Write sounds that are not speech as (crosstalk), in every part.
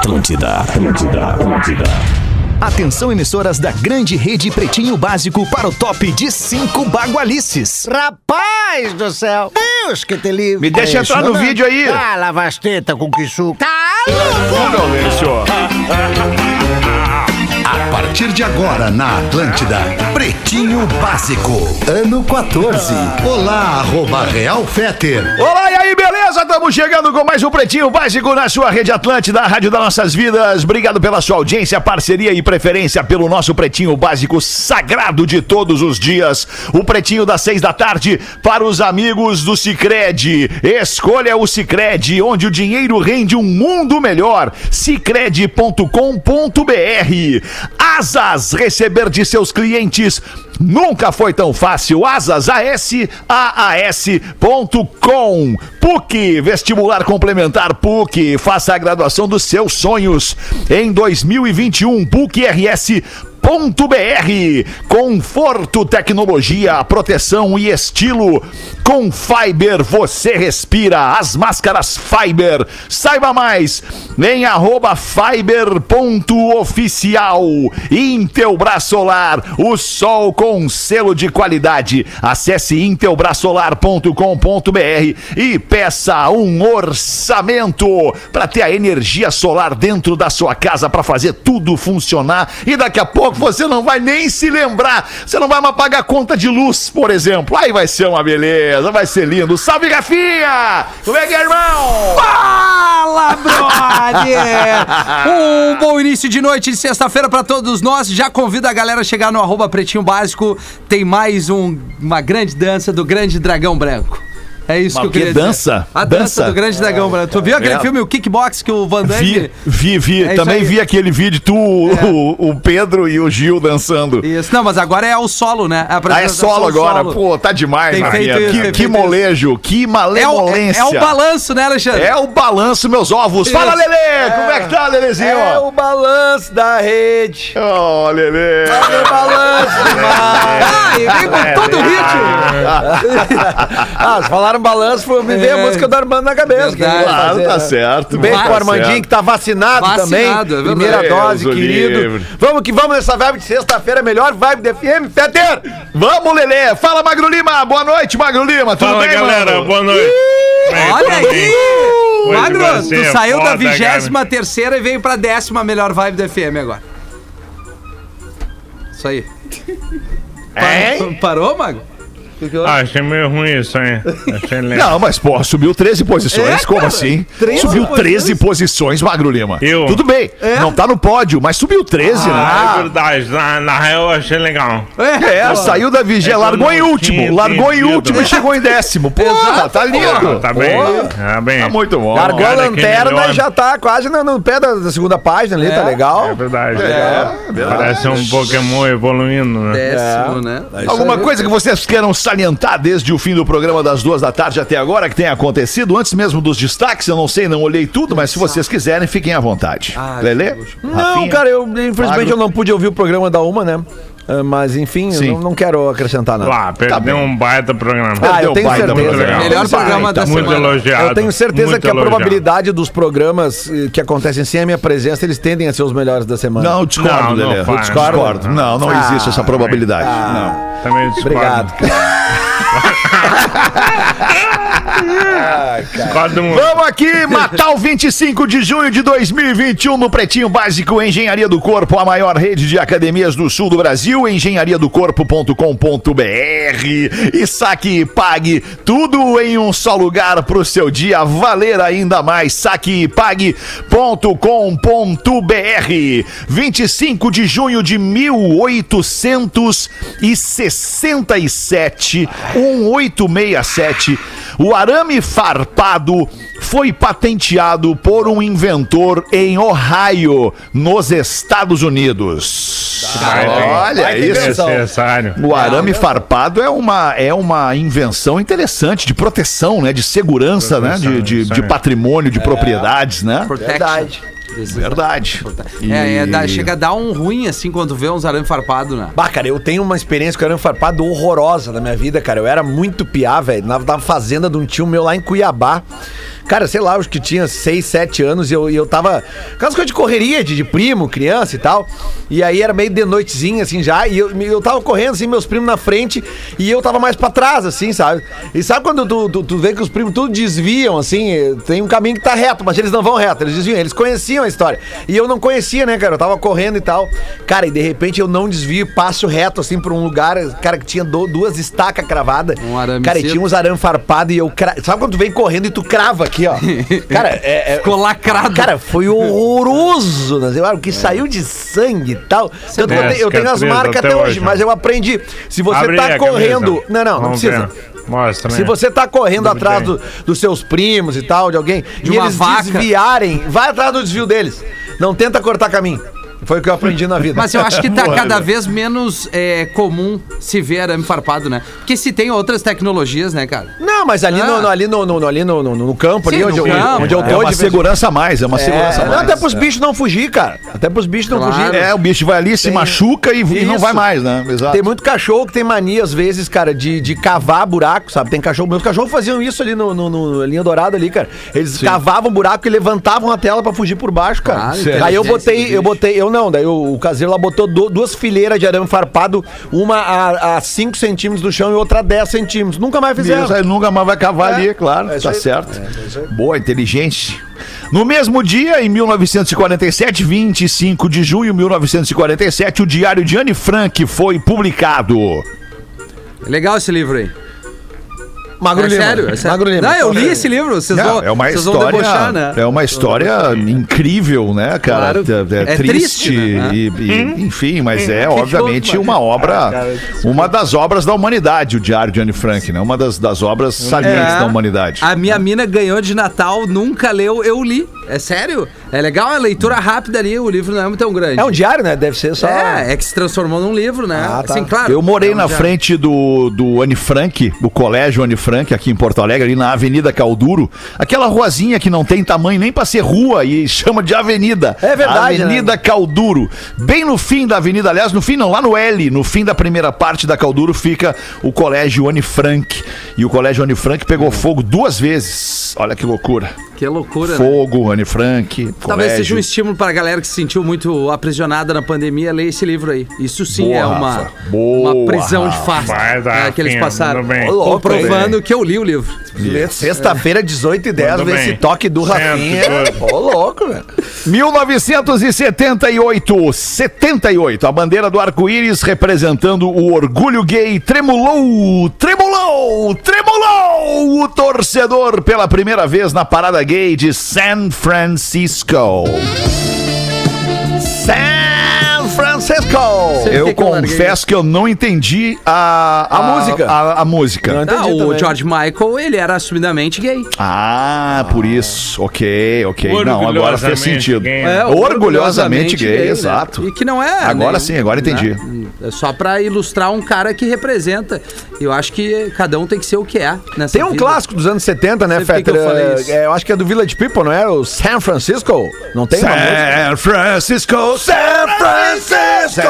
Atlântida, Atlântida, Atlântida. Atenção, emissoras da grande rede Pretinho Básico para o top de cinco bagualices. Rapaz do céu! Deus que te livre! Me deixa entrar no vídeo aí. Ah, lava as tetas com que suco. Tá A partir de agora na Atlântida, Pretinho Básico, ano 14. Olá, arroba Real Feter. Olá, e aí, beleza? Estamos chegando com mais um Pretinho Básico na sua rede Atlântida, a Rádio das Nossas Vidas. Obrigado pela sua audiência, parceria e preferência pelo nosso Pretinho Básico sagrado de todos os dias. O Pretinho das seis da tarde para os amigos do Cicred. Escolha o Cicred, onde o dinheiro rende um mundo melhor. Cicred.com.br. Asas, receber de seus clientes nunca foi tão fácil. Asas, A-S-A-A-S.com. PUC, vestibular complementar PUC. Faça a graduação dos seus sonhos em 2021. PUC RS .br Conforto, tecnologia, proteção e estilo. Com Fiber você respira. As máscaras Fiber. Saiba mais em arroba fiber.oficial. Intelbras Solar, o sol com selo de qualidade. Acesse intelbrasolar.com.br e peça um orçamento para ter a energia solar dentro da sua casa para fazer tudo funcionar e daqui a pouco você não vai nem se lembrar. Você não vai mais pagar conta de luz, por exemplo. Aí vai ser uma beleza, vai ser lindo. Salve, Rafinha! Como é que é, irmão? Fala, brother! (laughs) Um bom início de noite de sexta-feira pra todos nós. Já convido a galera a chegar no arroba Pretinho Básico. Tem mais um- uma grande dança do Grande Dragão Branco. É isso Mas que eu que queria dança? dizer. A dança, Dança? do Grande Dragão Branco. Tu viu aquele É. filme, o Kickbox, que o Van Damme... Vi, vi, vi. É Também vi aquele vídeo, tu, (laughs) o, o Pedro e o Gil dançando. Isso. Não, mas agora é o solo, né? Ah, é solo agora. solo. Pô, tá demais, Tem feito isso, Que, que molejo, que É malemolência. é o balanço, né, Alexandre? É o balanço, meus ovos. Fala, Isso. Lelê! Como é que tá, Lelezinho? É o balanço da rede. Ó, Lelê. É o balanço (laughs) demais. Ah, e vem com todo o ritmo. (laughs) Ah, falaram balanço, foi- me veio a É. música do Armando na cabeça. Verdade. Claro, fazer, tá né? certo. Beijo tá pro Armandinho certo. que tá vacinado, Vacinado, também. é verdade. Primeira Deus dose, o querido. livre. Vamos que vamos nessa vibe de sexta-feira, melhor vibe do FM, Feter. Vamos, Lelê. Fala, Magro Lima. Boa noite, Magro Lima. Tudo Fala bem, galera, mano? boa noite. Olha aí! Magro, tu saiu da foda, vigésima terceira e veio pra décima melhor vibe do FM agora. Isso aí. Parou, parou Mago? Ah, achei meio ruim isso, hein? (laughs) Achei legal. Não, mas, pô, subiu 13 posições. É, Como cara, assim? 13 subiu 13 posições, Magro Lima. Eu? Tudo bem. Não tá no pódio, mas subiu 13, Ah, é né? verdade. Na, na real, eu achei legal. É, saiu da vigésima, É largou em último, tinha largou em último e chegou em décimo. Pô, tá lindo. Tá bem. Tá bem. Tá muito bom. Largou a lanterna e já tá quase no, no pé da, da segunda página ali, tá legal? É verdade. É, verdade. Parece um Pokémon evoluindo, né? Décimo, né? Alguma coisa que vocês queiram salientar desde o fim do programa das duas da tarde até agora que tenha acontecido, antes mesmo dos destaques, eu não sei, não olhei tudo, mas se vocês quiserem, fiquem à vontade. Lelê? Não, Rafinha? cara, eu infelizmente Magro. eu não pude ouvir o programa da Uma, né? Ah, Mas enfim, Sim. eu não, não quero acrescentar nada. Ah, perdeu bem. um baita programa. Ah, eu Deu tenho baita certeza. programa. Eu Melhor programa certeza. da Muito semana. elogiado. Eu tenho certeza muito que a elogiado. probabilidade dos programas eh, que acontecem sem a minha presença, eles tendem a ser os melhores da semana. Não, discordo, Não, não faz. discordo. discordo. Não, não Ah, existe essa probabilidade. Não. Também discordo. Obrigado. (laughs) Muito. Vamos aqui matar o 25 de junho de 2021 no Pretinho Básico Engenharia do Corpo, a maior rede de academias do sul do Brasil, engenhariadocorpo.com.br e saque e pague tudo em um só lugar pro seu dia valer ainda mais. Saque e pague.com.br 25 de junho de 1867, 1867, o arame farpado foi patenteado por um inventor em Ohio, nos Estados Unidos. Olha Vai isso. Necessário. O arame farpado é uma, é uma invenção interessante de proteção, né? De segurança, né? De, de, isso de aí. patrimônio, de propriedades, né? Protection. Verdade. Verdade. É, é, E- dá- chega a dar um ruim assim quando vê uns arame farpado, né? Bah, cara, eu tenho uma experiência com arame farpado horrorosa na minha vida, cara. Eu era muito piá, velho. Na, na fazenda de um tio meu lá em Cuiabá. Cara, sei lá, acho que tinha 6, 7 anos e eu, e eu tava. Aquelas coisas de correria, de, de primo, criança e tal. E aí era meio de noitezinha, assim, já. E eu, eu tava correndo, assim, meus primos na frente. E eu tava mais pra trás, assim, sabe? E sabe quando tu, tu, tu vê que os primos tudo desviam, assim? Tem um caminho que tá reto, mas eles não vão reto, eles desviam. Eles conheciam a história. E eu não conhecia, né, cara? Eu tava correndo e tal. Cara, e de repente eu não desvio passo reto, assim, pra um lugar, cara, que tinha do- duas estacas cravadas. Um arame Cara, e tinha uns arame farpado e eu. Cra... Sabe quando tu vem correndo e tu crava aqui, ó? (laughs) Cara, é. é- Ficou lacrado. Cara, foi horroroso, né? Eu, O que saiu de sangue e tal. Tanto que eu, tenho, eu tenho as cicatriz marcas até até hoje, hoje, mas né? eu aprendi. Se você Abre tá correndo. camisa. Não, não, não Vamos precisa. ver. Mostra, né? Se você tá correndo Tudo atrás do- dos seus primos e tal, de alguém, De e uma eles vaca. desviarem, vai atrás do desvio deles. Não tenta cortar caminho. Foi o que eu aprendi na vida. Mas eu acho que tá Boa, cada né? vez menos é, comum se ver arame farpado, né? Porque se tem outras tecnologias, né, cara? Não, mas ali, Ah. no, no- ali no, no- ali no, no- no campo, Sim, ali onde, campo. onde eu tô, É uma segurança a mais, é uma segurança a É, mais. não, até pros bichos não fugir, cara. Até pros bichos não Claro. fugir. É, o bicho vai ali, se Tem- machuca e, e não vai mais, né? Exato. Tem muito cachorro que tem mania, às vezes, cara, de, de cavar buraco, sabe? Tem cachorro. Meus cachorros faziam isso ali no, no, no linha dourada ali, cara. Eles cavavam buraco e levantavam a tela pra fugir por baixo, cara. Claro, Aí eu botei, eu botei, eu não, daí o, o caseiro lá botou du- duas fileiras de arame farpado, uma a 5 centímetros do chão e outra a 10 centímetros. Nunca mais fizeram. Isso aí nunca mais vai cavar É, ali, claro, é tá certo. Boa, inteligente. No mesmo dia, em 1947, 25 de junho de 1947, o Diário de Anne Frank foi publicado. É legal esse livro aí. Magro é Lima. sério, é sério. Magro Lima. Não, eu li esse livro, vocês Não, vão, é uma vocês vão história, debochar, né? é uma história incrível, né, cara? Claro. É, é É triste, triste, né? e, e- enfim, mas é Que obviamente uma obra, Ah, uma das obras da humanidade, o Diário de Anne Frank, né? Uma das, das obras salientes da humanidade. A minha mina ganhou de Natal, nunca leu, eu li. É sério? É legal, é leitura rápida ali, o livro não é tão grande. É um diário, né? Deve ser só. É, é que se transformou num livro, né? Ah, tá. Assim, claro. Eu morei é um na diário. frente do, do Anne Frank, do colégio Anne Frank, aqui em Porto Alegre, ali na Avenida Calduro. Aquela ruazinha que não tem tamanho nem pra ser rua e chama de avenida. É verdade, Avenida Calduro. Bem no fim da avenida, aliás, no fim não, lá no L, no fim da primeira parte da Calduro fica o colégio Anne Frank. E o colégio Anne Frank pegou fogo duas vezes. Olha que loucura. Que loucura, né? Fogo, Anne Frank, Talvez seja um colégio. estímulo pra galera que se sentiu muito aprisionada na pandemia ler esse livro aí. Isso sim Boa, é uma, Rafa. Boa, uma prisão de Rafa. dar, né, que eles passaram. mandou que eu li o livro. Sexta-feira, 18 e 10, Mandou vê bem. esse toque do Rafinha. Ô, louco, velho. 1978, 78, a bandeira do arco-íris representando o orgulho gay tremulou, tremulou, tremulou o torcedor pela primeira vez na parada gay de San Francisco. San Francisco. Eu que que eu larguei? confesso que eu não entendi a, A música. A, a música. Não Ah, entendi o também. George Michael, ele era assumidamente gay. Ah, por isso. Ok, ok. Não, agora fez Orgulhosamente sentido. gay. É, Orgulhosamente gay, né? exato. E que não é. Agora né, sim, agora entendi. né? É só pra ilustrar um cara que representa. Eu acho que cada um tem que ser o que é nessa Tem um vida. clássico dos anos 70, né, Fetter? eu falei isso. É, eu acho que é do Village People, não é? O San Francisco. Não tem uma música? San Francisco, San Francisco.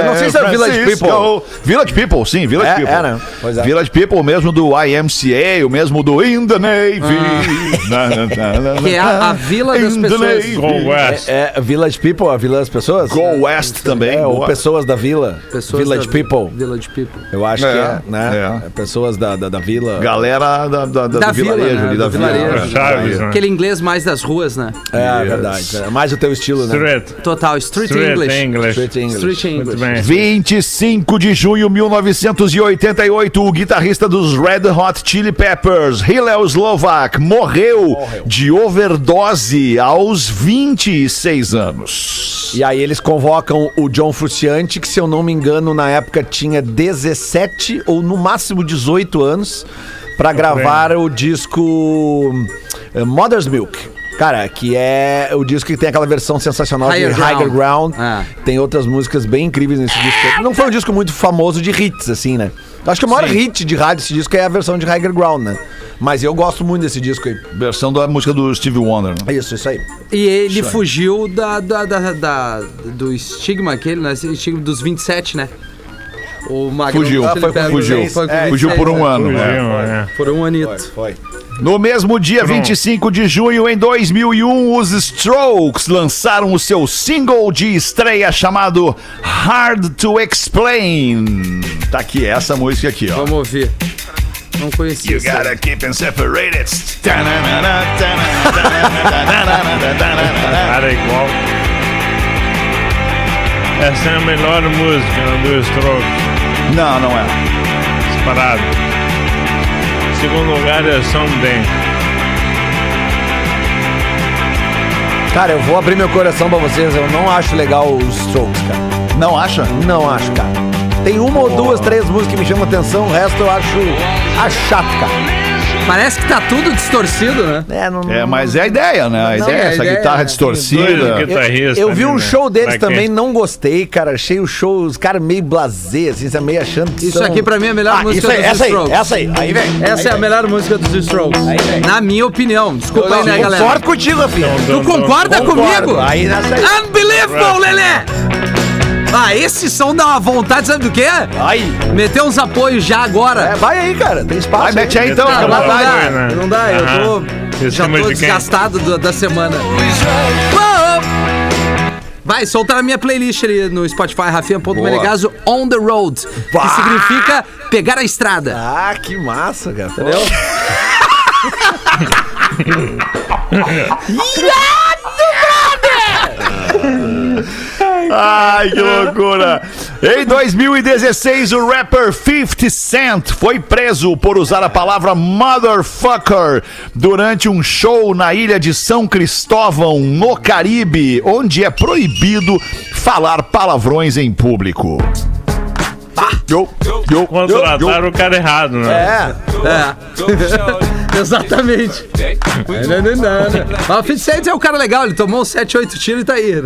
Eu não sei se é Village People. Village People, sim, Village É, People. é, né? Pois é. Village People, o mesmo do YMCA, o mesmo do In the Navy. (laughs) Na, na, na, na, Ah. Que é a- a vila das pessoas. Go West. É, é Village People, a Vila das Pessoas? Go West também. É, ou. Pessoas da Vila. Pessoas Village da- People. Village People. Eu acho É, que é, né? é. É Pessoas da, da, da Vila. Galera da, da, da, Da do vila, vilarejo né? ali, da Do vila. vilarejo. Chaves, né? Aquele inglês mais das ruas, né? É, Yes. verdade. É mais o teu estilo, né? Street. Total, street, Street English. English. Street English. Street English. Muito bem. 25 de junho de 1988, o guitarrista dos Red Hot Chili Peppers, Hillel Slovak, morreu, de overdose aos 26 anos. E aí eles convocam o John Frusciante, que se eu não me engano, na época tinha 17 ou no máximo 18 anos, pra gravar o disco eh, Mother's Milk. Cara, que é o disco que tem aquela versão sensacional Higher de Higher Ground. Ground. Ah. Tem outras músicas bem incríveis nesse disco. Não foi um disco muito famoso de hits, assim, né? Acho que o maior hit de rádio desse disco é a versão de Higher Ground, né? Mas eu gosto muito desse disco aí. Versão da música do Steve Wonder. né? Isso, isso aí. E ele fugiu da, da, da- da- do estigma aquele, né? Esse estigma dos 27, né? O Magrão Fugiu, ele foi, pega- fugiu. foi É, fugiu 27, por um né? ano. Fugiu, né? é. Por um anito. Foi. No mesmo dia, 25 de junho em 2001, os Strokes lançaram o seu single de estreia chamado Hard to Explain. Tá aqui, essa música aqui, ó. Vamos ouvir. Não conhecia. You gotta keep them separated. Cara, igual. Essa é a melhor música do Strokes, Não, não é. disparado. Segundo lugar é Someday. Cara, eu vou abrir meu coração pra vocês. Eu não acho legal os Strokes, cara. Não acha? Não acho, cara. Tem uma ou duas, três músicas que me chamam atenção, o resto eu acho, acho chato, cara. Parece que tá tudo distorcido, né? É, não, É, mas é a ideia, né? A Não, ideia é é essa ideia, guitarra né? distorcida. Eu, eu vi ali, um né? show deles Daquele. também, não gostei, cara. Achei o show, os caras meio blasé, assim, você meio achando que Isso são- aqui pra mim é a melhor Ah, música aí, dos essa aí, Strokes. essa aí. Aí vem. Essa é a melhor música dos Strokes. Na minha opinião. Desculpa aí, né, galera? Concordo contigo, Rafinha. Tu concorda comigo? Aí nessa aí. Unbelievable, Lelê! Ah, esse som dá uma vontade, sabe do quê? Aí. Meter uns apoios já agora. É, vai aí, cara. Tem espaço. Vai, mete aí então, Não, não dá, né? não dá, eu tô. Já tô desgastado do- da semana. Vai, solta na minha playlist ali no Spotify, Rafinha.melegazo On The Road. Que significa pegar a estrada. Ah, que massa, cara. Entendeu? (laughs) (laughs) Ai, que loucura! Em 2016, o rapper 50 Cent foi preso por usar a palavra motherfucker durante um show na ilha de São Cristóvão, no Caribe, onde é proibido falar palavrões em público. Yo, yo, yo, Contrataram o cara errado, né? É. É. Exatamente. (laughs) Mas o 50 Cent é um cara legal, ele tomou uns 7, 8 tiros e tá aí.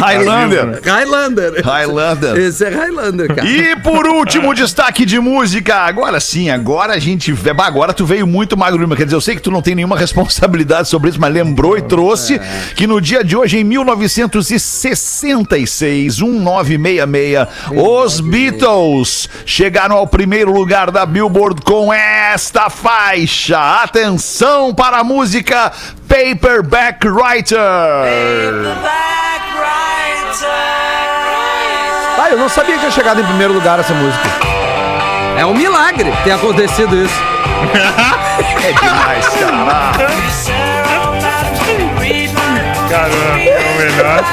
Highlander. Highlander. Highlander. Esse é Highlander, cara. E por último, destaque de música. Agora sim, agora a gente. Bah, Agora tu veio muito magro, Lima. Quer dizer, eu sei que tu não tem nenhuma (laughs) responsabilidade sobre isso, mas lembrou e trouxe que no dia de hoje, em 1966, 1966, os Beatles chegaram ao primeiro lugar da Billboard com esta faixa. Atenção para a música Paperback Writer. Ah, eu não sabia que tinha chegado em primeiro lugar essa música. É um milagre ter acontecido isso. (laughs) É demais, cara. Caramba, é o melhor.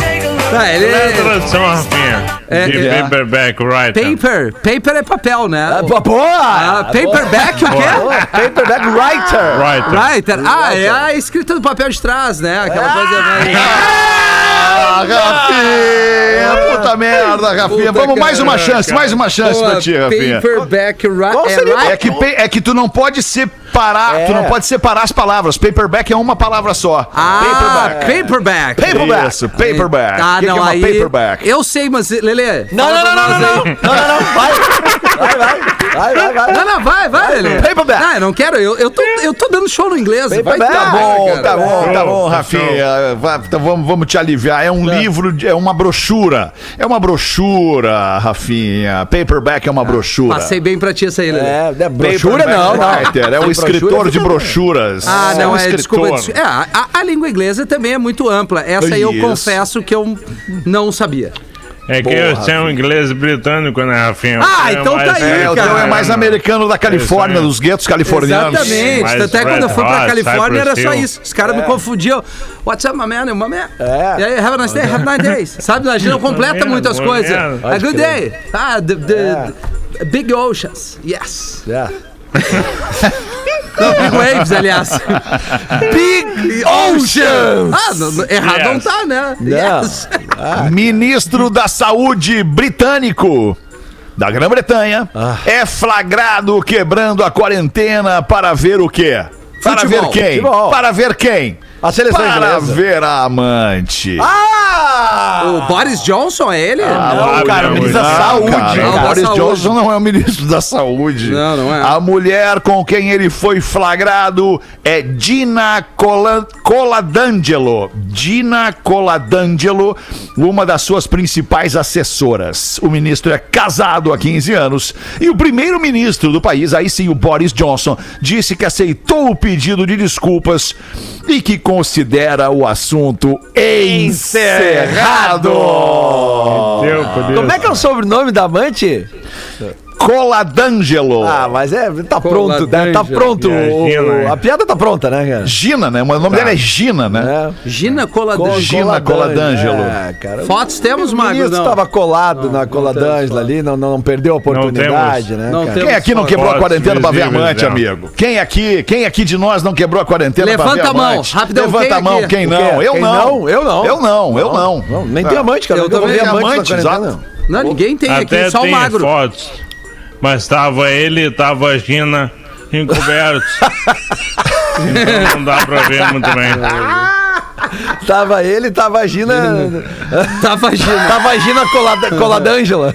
(laughs) Tá, ele é é. tradução, Rafinha? É, de é. paperback writer. Paper. Paper é papel, né? Ah, boa! Ah, paperback o quê? Boa, Paperback Writer. Writer. Writer. Ah, é a escrita do papel de trás, né? Aquela coisa mais. Ah, Rafinha! Puta merda, Rafinha. Puta, Vamos mais uma chance, mais uma chance Pô, pra ti, Rafinha. Paperback é writer. É que, é que tu não pode separar, É. tu não pode separar as palavras. Paperback é uma palavra só. Ah, paperback. Paperback. Isso, paperback. Ah, que que não, é uma aí. paperback? Eu sei, mas, Lelê. Não, não, não, não, não, não, não, não, vai, vai, vai, vai, vai, vai. Não, não, vai, vai, Lelê. Paperback. Ah, eu não quero, eu, eu, tô, eu tô dando show no inglês. Vai Paperback. tá Tá bom, cara. tá bom, tá bom, Rafinha. Vai, então vamos, vamos te aliviar. É um livro, de- é uma brochura. É uma brochura, Rafinha. Paperback é uma brochura. Passei bem pra ti essa aí, Lelê. É, é brochura Paperback não, não. É o escritor de brochuras. Ah, não, é, desculpa. escritor. des- É, a, a- língua inglesa também é muito ampla. Essa aí eu Isso. confesso que eu não sabia. É que você é um inglês britânico, né, Rafinha? Ah, é então tá aí, É, o cara. teu é mais americano da Califórnia, dos guetos californianos. Exatamente. Mais Até quando eu fui pra Califórnia era só isso. Os caras me confundiam. What's up, my man? My man. É. E aí, have a nice day, have a nice days. Sabe, a gente não (laughs) completa muitas coisas. A good day. Ah, the, the, the big oceans. Yes. É. (laughs) Não, big (laughs) waves, aliás. Big Ocean! Ah, não- não- errado não Yes. tá, né? Não. Yes. Ministro da Saúde britânico da Grã-Bretanha Ah. é flagrado quebrando a quarentena para ver o quê? Para Futebol. ver quem? Futebol. Para ver quem? A seleção para inglesa. ver a amante. Ah! O Boris Johnson é ele? Não, cara, o ministro da Saúde. cara, Não, o Boris saúde. Johnson não é o ministro da Saúde. Não, não é. A mulher com quem ele foi flagrado é Dina Cola- Coladangelo. Dina Coladangelo, uma das suas principais assessoras. O ministro é casado há 15 anos e o primeiro-ministro do país, aí sim o Boris Johnson, disse que aceitou o pedido de desculpas e que considera o assunto encerrado. Como é que é o sobrenome da amante? Coladangelo. Ah, mas é, tá pronto, né? Tá pronto. o- o- né? a piada tá pronta, né, cara? Gina, né? O nome dela é Gina, né? É. Gina Coladangelo. Gina Coladangelo. É, cara. Fotos temos, O Magro? ministro Não. estava colado Não, na temos ali, não, não, não perdeu a oportunidade, temos. né? Não cara? temos. Quem aqui não quebrou a quarentena pra ver amante, dela. amigo? Quem aqui, quem aqui de nós não quebrou a quarentena pra ver Levanta a mão, amante? rapidão, Levanta quem a mão, aqui? quem O não? Eu não. Eu não. Eu não, eu não. Nem É. tem amante, cara. Eu também. amante Amante, exato. não. Não, ninguém tem Até aqui, só o Magro. fotos. Mas tava ele e tava a Gina encobertos. (laughs) então não dá pra ver muito bem. (laughs) Tava ele, tava a Gina. Tava Gina. Tava a Gina colada, Coladângela.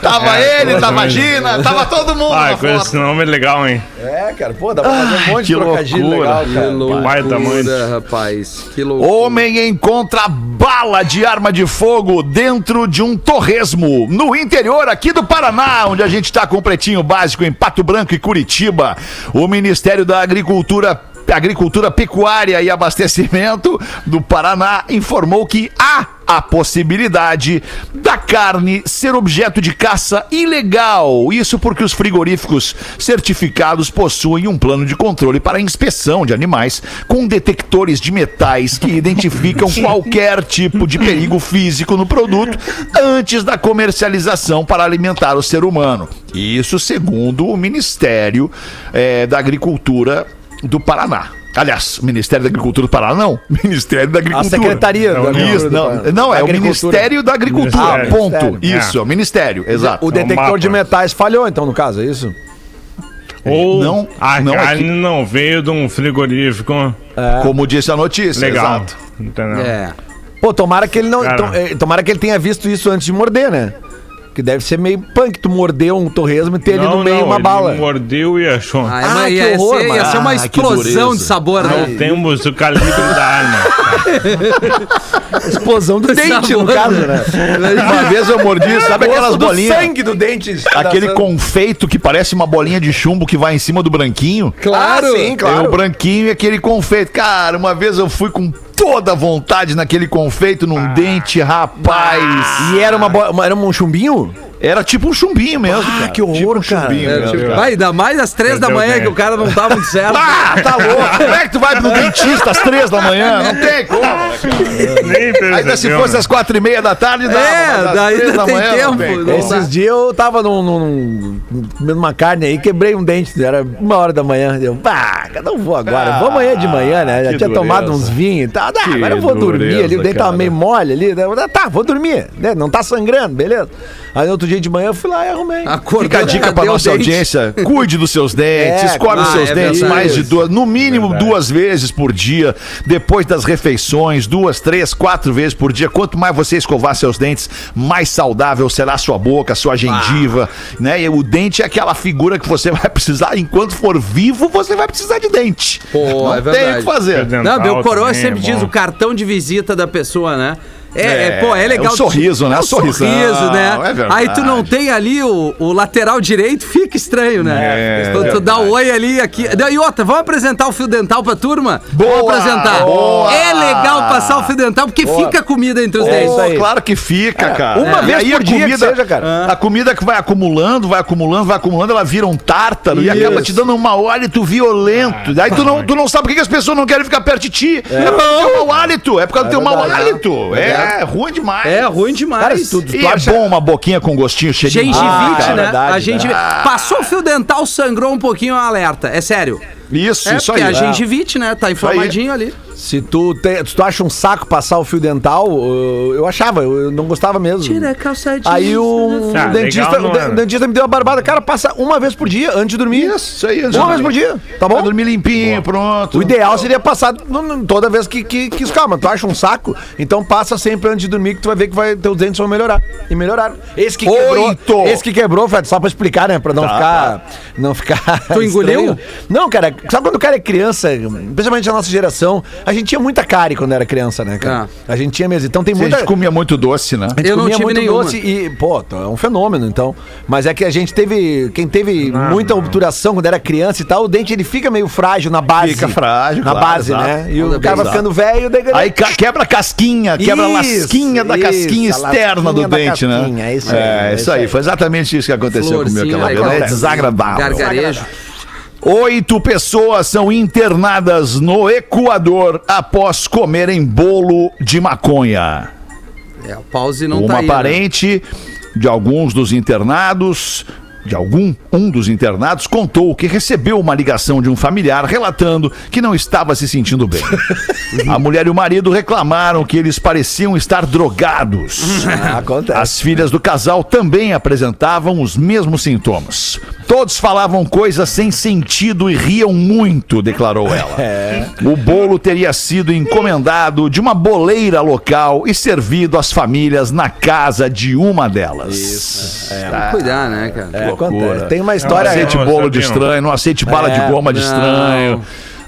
Tava ele, tava Gina, tava todo mundo Ah, foto. esse nome é legal, hein? É, cara, pô, dá pra fazer um monte que de trocadilho loucura. legal, Que cara. loucura, da mãe. rapaz. Que loucura. Homem encontra bala de arma de fogo dentro de um torresmo no interior aqui do Paraná, onde a gente está com o pretinho básico em Pato Branco e Curitiba. O Ministério da Agricultura Agricultura, Pecuária e Abastecimento do Paraná informou que há a possibilidade da carne ser objeto de caça ilegal. Isso porque os frigoríficos certificados possuem um plano de controle para inspeção de animais com detectores de metais que identificam (laughs) qualquer tipo de perigo físico no produto antes da comercialização para alimentar o ser humano. Isso segundo o Ministério eh, da Agricultura do Paraná. Aliás, o Ministério da Agricultura do Paraná, não. (laughs) Ministério da A Agricultura. Secretaria Não, da não, Isso, não, Agricultura. não, é o Agricultura. Ministério da Agricultura. Ministério. ponto. Ministério. Isso, é o Ministério, exato. O detector mapa. de metais falhou, então, no caso, é isso? Ou Não, a não carne aqui. não veio de um frigorífico Como disse a notícia. legal. Exato. Entendeu? É. Pô, tomara que ele não. Cara. eh, tomara que ele tenha visto isso antes de morder, né? Que deve ser meio punk tu morder um torresmo e ter ali no meio uma ele bala. mordeu e achou. Ah, Ah, mas que ia, horror, ser, ia mano. ser uma Ah, que explosão dureza. de sabor, Não né? temos o calibre da arma. Explosão do (laughs) dente, no caso, né? né? Uma vez eu mordi, (laughs) sabe aquelas bolinhas? sangue do dente. Aquele da- confeito que parece uma bolinha de chumbo que vai em cima do branquinho. Claro. Ah, sim, Tem o claro. branquinho e aquele confeito. Cara, uma vez eu fui com toda a vontade naquele confeito num dente, rapaz. E era, uma, bo- uma- era um chumbinho? Era tipo um chumbinho mesmo, cara. que horror, tipo um cara. chumbinho É, mesmo, tipo, cara. vai, ainda mais às três da manhã bem. que o cara não tá muito certo. Ah, tá louco. Como é que tu vai no (laughs) dentista às três da manhã? Não tem como. cara? Nem Ainda se fosse às quatro e meia da tarde, dava. É, daí ainda da tem manhã tempo, tem. Esses dias eu tava num, num- num- comendo uma carne aí, quebrei um dente, era uma hora da manhã. Eu, pá, não vou agora, vou amanhã de manhã, né? Já tinha tomado dureza. uns vinhos e tal. Ah, agora eu vou dormir dureza, ali, o dente cara. tava meio mole ali. né? Tá, vou dormir, né? Não tá sangrando, beleza. Aí no outro dia de manhã eu fui lá e arrumei. Acordou, Fica a dica pra nossa dente? audiência. Cuide dos seus dentes, É, escove os ah, seus é dentes verdade. mais de duas, no mínimo Verdade. duas vezes por dia, depois das refeições, duas, três, quatro vezes por dia. Quanto mais você escovar seus dentes, mais saudável será a sua boca, a sua gengiva, né? E o dente é aquela figura que você (laughs) vai precisar, enquanto for vivo, você vai precisar de dente. Pô, Não é tem verdade. o que fazer. Não, meu coroa também sempre diz o cartão de visita da pessoa, né? É, É, é, pô, é legal. é o sorriso, né? É o Sorrisão, sorriso, né? é verdade. Aí tu não tem ali o, o lateral direito, fica estranho, né? É, tu, tu dá verdade. oi ali, aqui. E outra, vamos apresentar o fio dental pra turma? Boa, vamos apresentar. boa. É legal passar o fio dental porque fica comida entre os É dentes. aí. Claro que fica, cara. uma E vez aí por a comida, seja, cara. A comida que vai acumulando, vai acumulando, vai acumulando, ela vira um tártaro e Isso. acaba te dando um mau hálito violento. Aí tu não, tu não sabe por que as pessoas não querem ficar perto de ti. É, por causa do teu mau hálito. É por causa do teu mau hálito. É, ruim demais. É ruim demais. Cara, tu, tu é acha- bom uma boquinha com gostinho cheio de Gengivite, Ah, é né? verdade, a gente né? passou o fio dental, sangrou um pouquinho, é um alerta. É sério. Isso, É, isso aí. a É. gengivite, né? Tá inflamadinho ali. Se tu, te- se tu acha um saco passar o fio dental, eu, eu achava, eu não gostava mesmo. a calça Aí o, Ah, o dentista, legal o de- dentista me deu uma barbada. Cara, passa uma vez por dia antes de dormir. Isso, isso aí. Uma vez por dia, tá bom? Vai dormir limpinho, pronto. O ideal seria passar toda vez que, que, que tu acha um saco, então passa sempre antes de dormir que tu vai ver que vai, teus dentes vão melhorar. E melhoraram. Esse que quebrou, Oito. esse que quebrou, Fred, só pra explicar, né, pra não ficar, não ficar Tu engoliu? Não, cara, sabe quando o cara é criança, principalmente a nossa geração, a gente tinha muita cárie quando era criança, né, cara? A gente tinha mesmo, então tem A muita... gente comia muito doce, né? A gente Eu não comia tive muito nenhuma. doce e, pô, é um fenômeno, então. Mas é que a gente teve. Quem teve muita obturação quando era criança e tal, o dente ele fica meio frágil na base. Fica frágil, Na claro, base, exato. né? E o Toda cara vai ficando velho, daí. Aí ca- quebra a casquinha, quebra a Isso, lasquinha da isso, casquinha a externa do lasquinha da dente, casquinha, né? é isso aí, É, é isso aí. Foi exatamente isso que aconteceu comigo aquela vez. É desagradável. Gargarejo. Oito pessoas são internadas no Equador após comerem bolo de maconha. É, o pause não Uma tá aí. né? parente de alguns dos internados, de algum um dos internados, contou que recebeu uma ligação de um familiar relatando que não estava se sentindo bem. (laughs) A mulher e o marido reclamaram que eles pareciam estar drogados. (laughs) Acontece. As filhas do casal também apresentavam os mesmos sintomas. Todos falavam coisas sem sentido e riam muito, declarou ela. (laughs) O bolo teria sido encomendado de uma boleira local e servido às famílias na casa de uma delas. Isso. Tem que cuidar, né, cara? É, loucura. acontece. Tem uma Não história. aceite Não, bolo de estranho, não aceite bala É, de goma de não. estranho.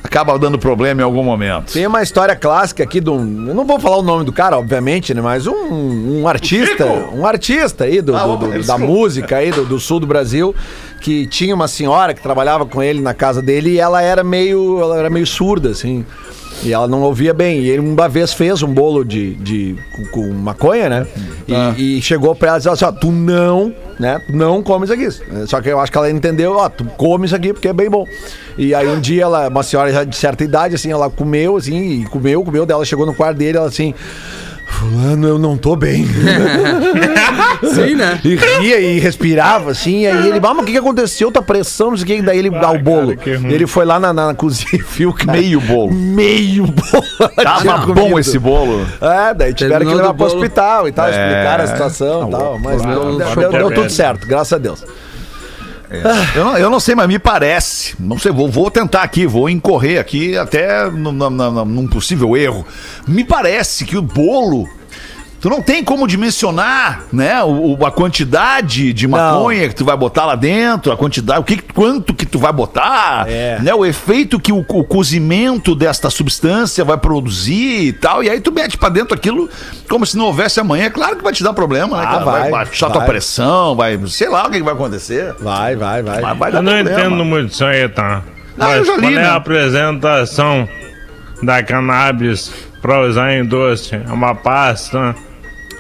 Acaba dando problema em algum momento. Tem uma história clássica aqui de um. Eu não vou falar o nome do cara, obviamente, né? Mas um, um artista. Um artista aí do, Ah, do- do- da música aí do, do sul do Brasil. Que tinha uma senhora que trabalhava com ele na casa dele e ela era meio. Ela era meio surda, assim. E ela não ouvia bem. E ele uma vez fez um bolo de, de com, com maconha, né? E, Ah. e chegou pra ela e disse assim: ó, tu não, né? Não come isso aqui. Só que eu acho que ela entendeu, ó, tu come isso aqui porque é bem bom. E aí um dia ela, uma senhora já de certa idade, assim, ela comeu, assim, e comeu, comeu dela, chegou no quarto dele, ela assim. Fulano, eu não tô bem. (laughs) Sim, né? E ria e respirava, assim, e aí ele, ah, mas o que, que aconteceu? Tá pressão, não sei o que, daí ele dá o bolo. que ruim. ele foi lá na, na cozinha e viu, cara. Meio bolo. Meio bolo. Tava Tinha bom esse bolo. É, daí tiveram Terminou que levar pro hospital e tal, É. explicaram a situação e tal. Mas loucura. deu, deu- deu tudo certo, graças a Deus. Eu não, eu não sei, mas me parece. Não sei, vou, vou tentar aqui, vou incorrer aqui até num possível erro. Me parece que o bolo. Tu não tem como dimensionar, né, o, o- a quantidade de maconha que tu vai botar lá dentro, a quantidade, o que, quanto que tu vai botar, É. né, o efeito que o, o cozimento desta substância vai produzir e tal, e aí tu mete pra dentro aquilo como se não houvesse amanhã, claro que vai te dar problema, né, Ah, cara? vai, vai, baixar tua pressão, vai, sei lá o que, que vai acontecer. Vai, vai, vai. Mas vai dar Eu não problema. entendo muito isso aí, tá? Eu Mas já qual li, é né? a apresentação da cannabis pra usar em doce? É uma pasta?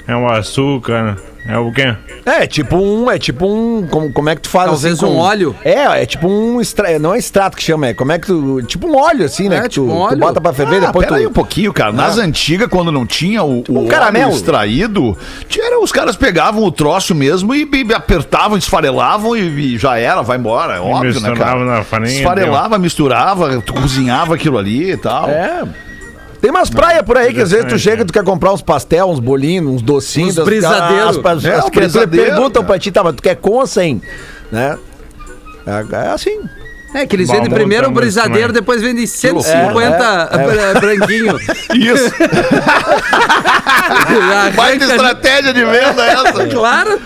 É um açúcar? É o quê? É, tipo um. É tipo um. Como, como é que tu faz Talvez assim? com- um óleo? É, é tipo um extra, Não é extrato que chama, é. Como é que tu. Tipo um óleo, assim, né? É, que tipo tu, um tu óleo. bota pra ferver, Ah, depois pera tu. aí um pouquinho, cara. Nas antigas, quando não tinha o, o óleo caramelo. extraído, tinha, os caras pegavam o troço mesmo e, e apertavam, esfarelavam e, e já era, vai embora. É óbvio, né, misturava cara? na farinha, Esfarelava, misturava, tu cozinhava aquilo ali e tal. É. Tem umas praias por aí que às vezes tu chega, tu quer comprar uns pastel, uns bolinhos, uns docinhos. Uns brisadeiro. As, as, É, as um criaturas brisadeiro, perguntam cara. pra ti, tá, mas tu quer com ou sem? Né? É, é assim. É que eles Bom, vendem primeiro o brisadeiro, também. depois vendem 150 É, bra- branquinho. (laughs) Isso. (laughs) Baita Arranca- estratégia de venda essa. (laughs) Claro.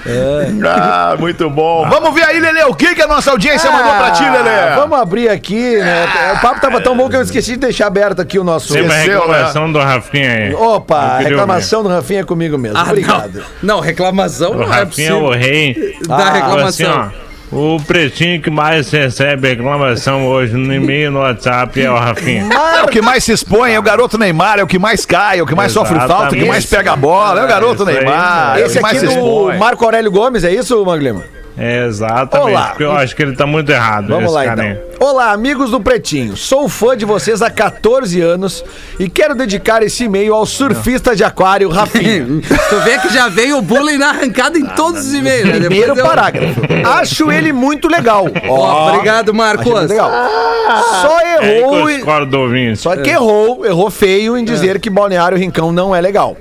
Ah, muito bom. Vamos ver aí, Lelê, o que, que a nossa audiência mandou pra ti, Lelê? Ah, Vamos abrir aqui, né? O papo tava tão bom que eu esqueci de deixar aberto aqui o nosso. Tem uma Esqueceu, reclamação do Rafinha aí. Opa, reclamação do Rafinha é comigo mesmo. Ah, Obrigado. Não, não reclamação O não é Rafinha é o rei. Da Ah, reclamação. Assim, ó, o pretinho que mais recebe reclamação hoje no e-mail e no WhatsApp é o Rafinha. (laughs) É o que mais se expõe, é o garoto Neymar, é o que mais cai, é o que mais sofre falta, é o que Exatamente. mais pega a bola, é o garoto aí, Neymar, é o Esse que mais aqui se do expõe. Marco Aurélio Gomes, é isso, Maglima? É, exatamente. Olá. porque eu acho que ele tá muito errado. Vamos esse lá cara então. Olá, amigos do Pretinho. Sou fã de vocês há 14 anos e quero dedicar esse e-mail ao surfista de aquário, Rafinha. (laughs) tu vê que já veio o bullying na arrancada em todos os e-mails, né? Primeiro eu- parágrafo. Acho ele muito legal. (laughs) Ó, obrigado, Marcos. legal. Só É errou. eu e-. Só que errou, errou feio em dizer que Balneário Rincão não é legal.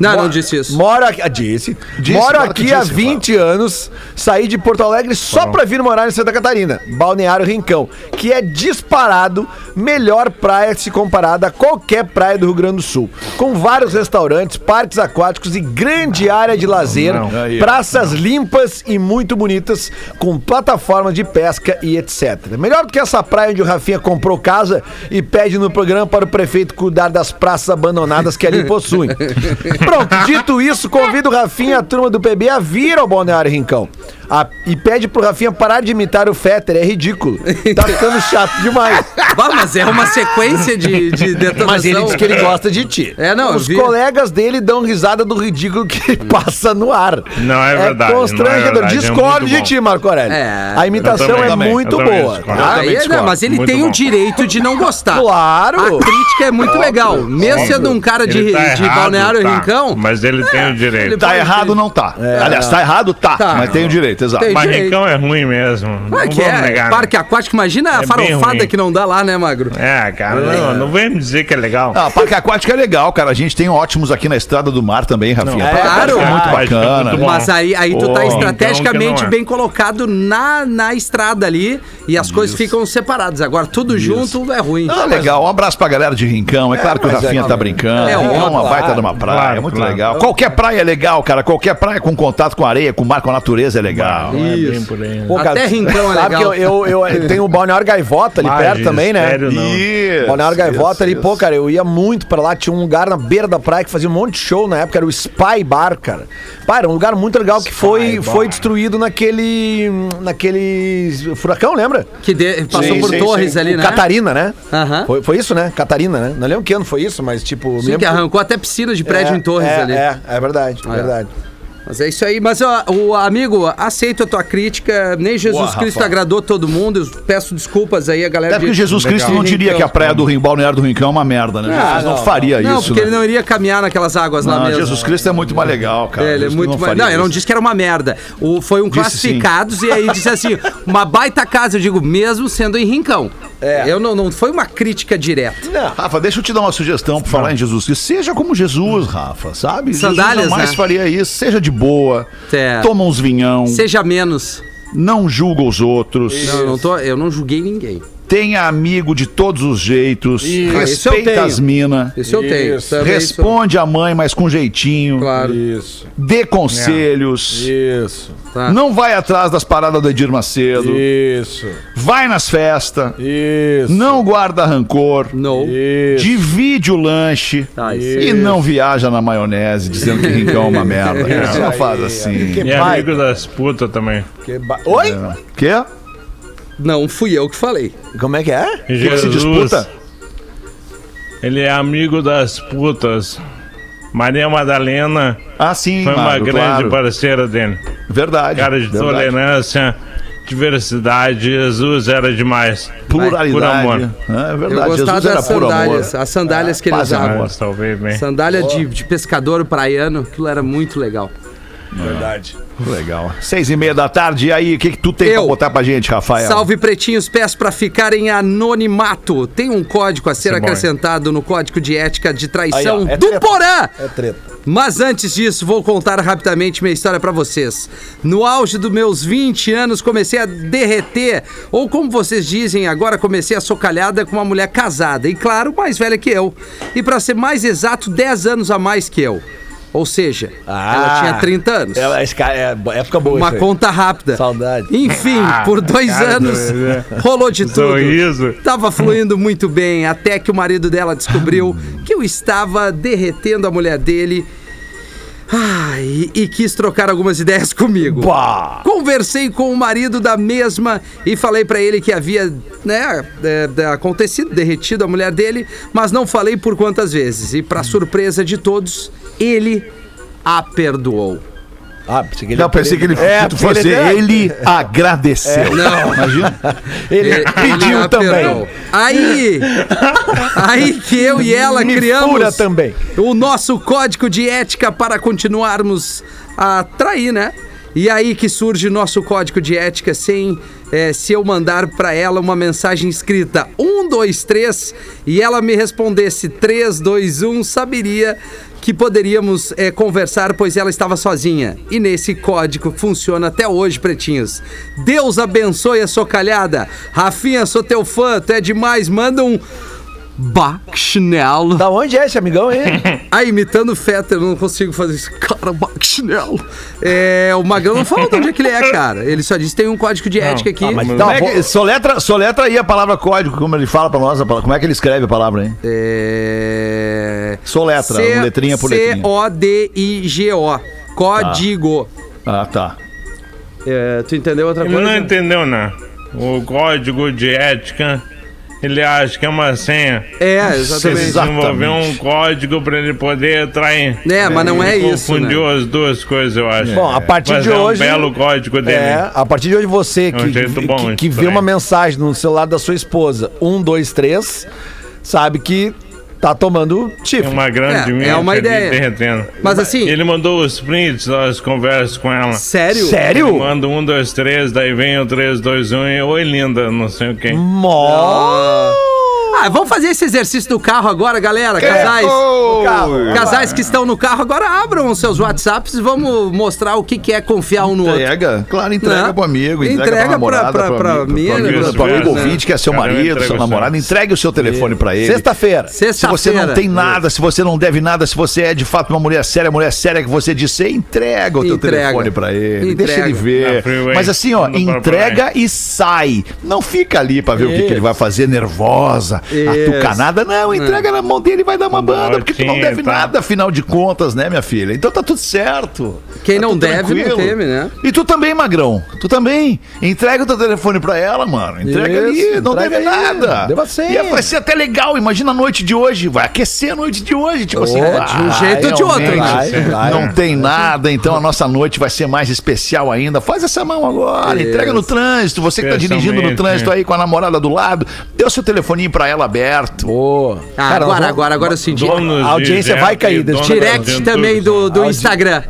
Não, Mo- não disse isso. Moro aqui, ah, disse. Disse, Moro aqui há disse, 20 anos, saí de Porto Alegre só pra vir morar em Santa Catarina, Balneário Rincão, que é disparado melhor praia se comparada a qualquer praia do Rio Grande do Sul, com vários restaurantes, parques aquáticos e grande área de lazer, Não. Ó. praças limpas e muito bonitas, com plataformas de pesca e etc. Melhor do que essa praia onde o Rafinha comprou casa e pede no programa para o prefeito cuidar das praças abandonadas que ali possuem. (laughs) Pronto, dito isso, convido o Rafinha e a turma do PB a vir ao Balneário Rincão. A- e pede pro Rafinha parar de imitar o Fetter, é ridículo. Tá ficando chato demais. Bah, mas é uma sequência de, de detonação. (laughs) Mas ele diz que ele gosta de ti. É, não, Os vi. colegas dele dão risada do ridículo que ele passa no ar. Não é verdade, constrangedor. não é verdade, é Discordo muito de bom. ti, Marco Aurélio. É. A imitação também, é também, muito boa. Ah, é, não, mas ele Muito tem o bom. direito de não gostar. Claro. A crítica é muito legal. Mesmo sendo um cara de, Ele tá de errado, Balneário tá, Rincão. Mas ele tem o direito. ele- Tá errado, não tá. Aliás, tá errado, tá. Tá. Mas tem o direito, exato. Tem. Direito. Rincão é ruim mesmo. Ah, não que vamos é, negar. né? parque aquático, imagina a É bem farofada que não dá lá, né, Magro? É, cara, não, não vem me dizer que é legal. Ah, parque aquático é legal, cara. A gente tem ótimos aqui na Estrada do Mar também, Rafinha. Não, Parque é claro. É muito bacana. muito bom. Mas aí, aí tu Pô, tá então estrategicamente é. bem colocado na, na estrada ali e as coisas ficam separadas. Agora, tudo junto é ruim. Ah, legal. Um abraço pra galera de Rincão. É claro que o é Rafinha tá brincando. É Rincão é uma baita claro. de uma praia. Claro, é muito claro. legal. Qualquer praia é legal, cara. Qualquer praia com contato com a areia, com o mar, com a natureza é legal. Não é bem Isso. por aí. né? Pô, Até Rincão é sabe legal. que eu, eu, eu tenho o Balneário Gaivota ali perto também, né? sério, não. Isso, Balneário Gaivota isso, ali, isso. pô, cara, eu ia muito pra lá. Tinha um lugar na beira da praia que fazia um monte de show na época, era o Spy Bar, cara. Pá, era um lugar muito legal que foi, Bar. foi destruído naquele. naquele. furacão, lembra? Que de- passou Sim, por sim, Torres sim. ali, né? Catarina, né? Aham. Foi, foi isso, né? Catarina, né? Não lembro que ano foi isso, mas tipo. Sim, que arrancou até piscina de prédio é, em Torres é, ali. É, é verdade, é verdade. Mas é isso aí. Mas, ó, o amigo, aceito a tua crítica. Nem Jesus Boa, Cristo Rafa. agradou todo mundo. Eu peço desculpas aí a galera Até porque de- Jesus Cristo não Legal. diria que a praia do Rio, Balneário do Rincão é uma merda, né? Jesus não, faria Não, isso. porque né? ele não iria caminhar naquelas águas lá Não, mesmo. Jesus Cristo é muito mais legal, cara. É, ele é muito não mais. Não, eu não disse que era uma merda. O, foi um Disse classificados e aí disse assim: uma baita casa, eu digo, mesmo sendo em Rincão. É. Eu não, não foi uma crítica direta. Rafa, deixa eu te dar uma sugestão pra falar em Jesus Cristo. Seja como Jesus, Rafa, sabe? Sandálias, Jesus jamais né? faria isso. Seja de boa. É. Toma uns vinhão. Seja menos. Não julga os outros. Não, eu não, tô, eu não julguei ninguém. Tenha amigo de todos os jeitos. Isso Respeita as minas. Isso eu tenho. Isso. Responde a mãe, mas com jeitinho. Claro. Isso, Dê conselhos. isso, Tá. Não vai atrás das paradas do Edir Macedo. isso, Vai nas festas. isso. Não guarda rancor. Não. Isso. Divide o lanche. Tá, isso. E não viaja na maionese dizendo que rincão é uma merda. (laughs) Isso não faz assim. Que E pai. amigo das putas também. Que ba- Oi? Quê? Não fui eu que falei. Como é que é? O que, se disputa? Ele é amigo das putas. Maria Madalena Ah, sim, foi uma Magro, grande claro. parceira dele. Verdade. Cara de verdade. tolerância, diversidade. Jesus era demais. Pluralidade. Por amor. É Eu verdade. gostava Jesus era das por amor. sandálias. As sandálias que ele usava. amor. Talvez bem. Sandália de, de pescador praiano, aquilo era muito legal. Verdade. Legal. Seis e meia da tarde. E aí, o que, que tu tem Eu. pra botar pra gente, Rafael? Salve pretinhos, peço pra ficar em anonimato. Tem um código a ser é acrescentado no código de ética de traição Aí, ó, é do treta. Porã. É treta. Mas antes disso, vou contar rapidamente minha história pra vocês. No auge dos meus 20 anos, comecei a derreter, ou como vocês dizem, agora comecei a socalhada com uma mulher casada, e claro, mais velha que eu. E pra ser mais exato, 10 anos a mais que eu. Ou seja, ela Ah. tinha 30 anos. É, esse cara- é época boa Uma conta rápida. Saudade. Enfim, Ah, por dois cara, anos é. rolou de tudo. Sorriso. Tava fluindo muito bem, até que o marido dela descobriu que eu estava derretendo a mulher dele. Ai, e quis trocar algumas ideias (laughs) comigo. Pá. Conversei com o marido da mesma e falei pra ele que havia, né, é, é, acontecido, derretido a mulher dele, mas não falei por quantas vezes. E pra surpresa de todos, ele a perdoou. Ah, pensei que ele Não, pensei que ele, É, tu fosse, ele- ele, agradeceu. Não. Imagina. (laughs) Ele Ele pediu ah, também. Aí, aí que eu e ela Me criamos também. o nosso código de ética para continuarmos a trair, né? E aí que surge nosso código de ética sem eh, se eu mandar para ela uma mensagem escrita 1, 2, 3 e ela me respondesse 3, 2, 1, saberia que poderíamos eh, conversar, pois ela estava sozinha. E nesse código funciona até hoje, pretinhos. Deus abençoe a socalhada. Rafinha, sou teu fã, tu é demais. Manda um Bachinelo. Da onde é esse amigão aí? (laughs) Ah, imitando o Fetter, eu não consigo fazer isso. Cara, Bachinelo. É, o Magrão não falou de onde é que ele é, cara. Ele só disse que tem um código de ética aqui. mas Como Não, é que, soletra, soletra aí a palavra código, como ele fala pra nós. a palavra- Como é que ele escreve a palavra, hein? É... Soletra, letrinha por letrinha. C-O-D-I-G-O. Código. Ah, tá. É, tu entendeu outra Ele coisa? não entendeu, né? O código de ética, ele acha que é uma senha. É, exatamente. Exato. Desenvolver um código pra ele poder trair. É, mas não é isso, Confundiu né? as duas coisas, eu acho. Bom, a partir Mas de é um hoje- belo código dele. É, a partir de hoje você É que, um jeito que, bom que, vê uma mensagem no celular da sua esposa, um, dois, três, sabe que tá tomando chifre. uma grande É, mente é uma ideia. derretendo. Mas assim- Ele mandou os prints das conversas com ela. Sério? Sério? Manda um, dois, três, daí vem o três, dois, um e oi linda, não sei o quê. Mó! Ah, vamos fazer esse exercício do carro agora, galera. Casais. Casais que estão no carro, agora abram os seus WhatsApps e vamos mostrar o que, que é confiar um no outro. Entrega, claro, entrega Né? pro amigo, entrega, Entrega pra namorada, pra- pro pra amigo, amigo, né, pro amigo ouvinte, que é seu marido, seu namorado, entregue o seu telefone pra ele. Sexta-feira. Se você não tem nada, se você não deve nada, se você é de fato uma mulher séria, mulher séria que você disse, você entrega o teu Entrega. telefone pra ele, deixa Entrega. ele ver. Freeway. Mas assim, ó, pra entrega e sai. Não fica ali pra ver o que, que ele vai fazer nervosa, Isso. atucanada. Não, entrega na mão dele e vai dar uma banda, porque tu não deve tá. nada, afinal de contas, né, minha filha? Então tá tudo certo. Quem Tá não deve, não tranquilo. teme, né? E tu também, Magrão. Tu também. Entrega o teu telefone pra ela, mano. Entrega Isso, ali, não entrega deve aí. nada. Deva ser. E vai ser até legal. Imagina a noite de hoje. Vai aquecer a noite de hoje. Tipo assim, É, de um jeito ou de outro, vai. Não tem nada, então a nossa noite vai ser mais especial ainda. Faz essa mão agora, Isso. entrega no trânsito. Você que tá dirigindo no trânsito né? aí com a namorada do lado, dê o seu telefoninho pra ela aberto. Boa. Ah, Cara, agora, vamos- agora, agora eu senti. Donos A audiência vai cair Direct também do, do Audi- Instagram.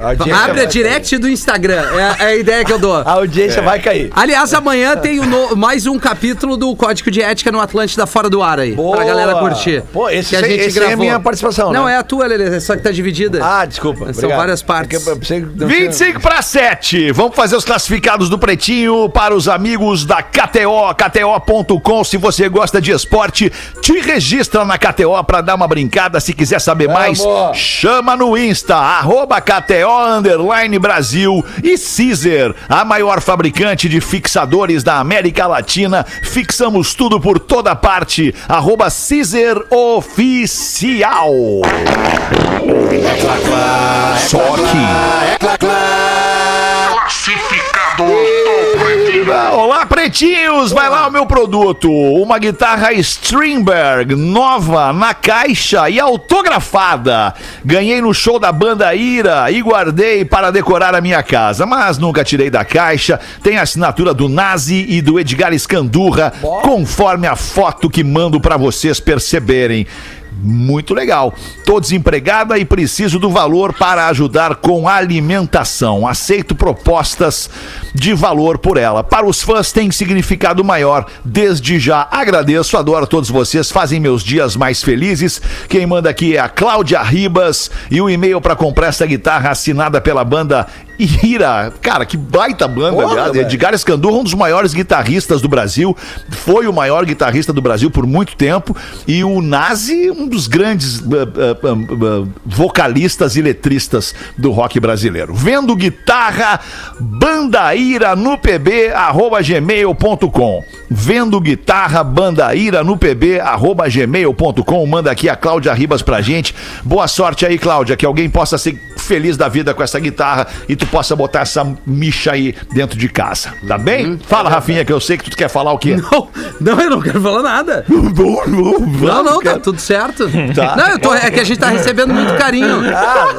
Abre a direct do Instagram. É, é a ideia que eu dou. A audiência vai cair. Aliás, amanhã tem o no- mais um capítulo do Código de Ética no Atlântida Fora do Ar aí. Boa. Pra galera curtir. Pô, esse que a gente esse é gravou. minha participação, Não, né? é a tua, Lelê, só que tá dividida. Ah, desculpa. São obrigado. várias partes. Porque eu pensei que não tinha- 25 para 7. Vamos fazer os classificados do Pretinho para os amigos da KTO, KTO.com. Se você gosta de esporte, te registra na KTO para dar uma brincada. Se quiser saber mais, Vamos. chama no Insta, arroba KTO Underline Brasil e Caesar, a maior fabricante de fixadores da América Latina. Fixamos tudo por toda parte. Arroba Caesar Oficial. Só que. Olá, pretinhos! Vai lá o meu produto. Uma guitarra Strindberg, nova, na caixa e autografada. Ganhei no show da banda Ira e guardei para decorar a minha casa, mas nunca tirei da caixa. Tem a assinatura do Nazi e do Edgar Escandurra, conforme a foto que mando para vocês perceberem. Muito legal. Tô desempregada e preciso do valor para ajudar com alimentação. Aceito propostas de valor por ela. Para os fãs tem significado maior. Desde já agradeço, adoro todos vocês, fazem meus dias mais felizes. Quem manda aqui é a Cláudia Ribas e o e-mail para comprar essa guitarra assinada pela banda Ira. Cara, que baita banda, Porra, aliás. velho. Edgar Escandurra, um dos maiores guitarristas do Brasil, foi o maior guitarrista do Brasil por muito tempo, e o Nazi, um dos grandes uh, uh, uh, vocalistas e letristas do rock brasileiro. Vendo guitarra, bandaíra no pb, arroba gmail.com. Vendo guitarra, bandaíra no pb, arroba gmail.com. Manda aqui a Cláudia Ribas pra gente. Boa sorte aí, Cláudia, que alguém possa ser feliz da vida com essa guitarra e tu possa botar essa micha aí dentro de casa, tá bem? Fala, Rafinha, que eu sei que tu quer falar o quê? Não, não, eu não quero falar nada. (laughs) Não, não, tá tudo certo. Tá. Não, eu tô, é que a gente tá recebendo muito carinho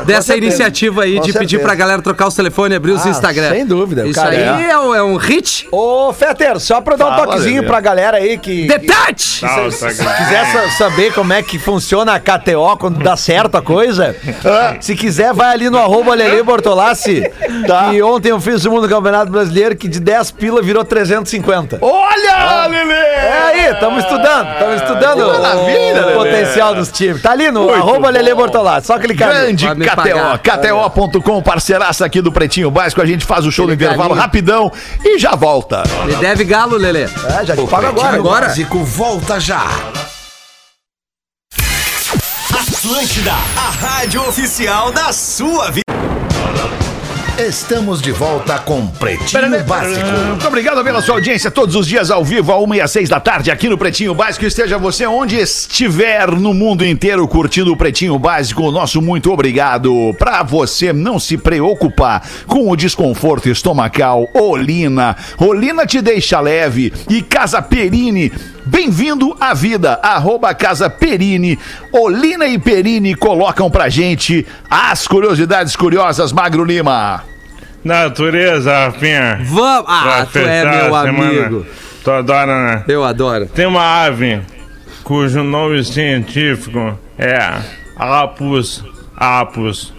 dessa iniciativa aí Com de pedir certeza. pra galera trocar os telefones e abrir os Ah, Instagram. sem dúvida, Isso cara, aí é. um- é um hit. Ô, Fetter, só pra dar um Fala, toquezinho Lelê. pra galera aí que. Touch! Tá, Se tá, quiser sa- saber como é que funciona a KTO quando dá certo a coisa, se quiser, vai ali no arroba Lele Bortolassi. Tá. E ontem eu fiz o mundo Campeonato Brasileiro que de 10 pila virou 350. Olha, Lelê! É aí, estamos estudando, estamos estudando o Lelê. potencial dos times. Tá ali no Muito arroba bom. Lele Bortolassi, só clicar. Grande KTO. KTO.com, parceiraça aqui do Pretinho Básico. A gente faz o show do Aquele intervalo galinho. rapidão e já volta. Me deve galo, Lelê. É, já te pago agora. Agora? Básico volta já. Atlântida, a rádio oficial da sua vida. Estamos de volta com Pretinho Básico. Muito obrigado pela sua audiência todos os dias ao vivo, a 1 e às 6 da tarde, aqui no Pretinho Básico. Esteja você onde estiver no mundo inteiro curtindo o Pretinho Básico. O nosso muito obrigado. Pra você não se preocupar com o desconforto estomacal, Olina. Olina te deixa leve. E Casa Perini. Bem-vindo à vida, arroba Casa Perini. Olina e Perini colocam pra gente as curiosidades curiosas, Magro Lima. Natureza, Rafinha. Vamos! Ah, tu é meu amigo. Tu adora, né? Eu adoro. Tem uma ave cujo nome científico é Apus apus.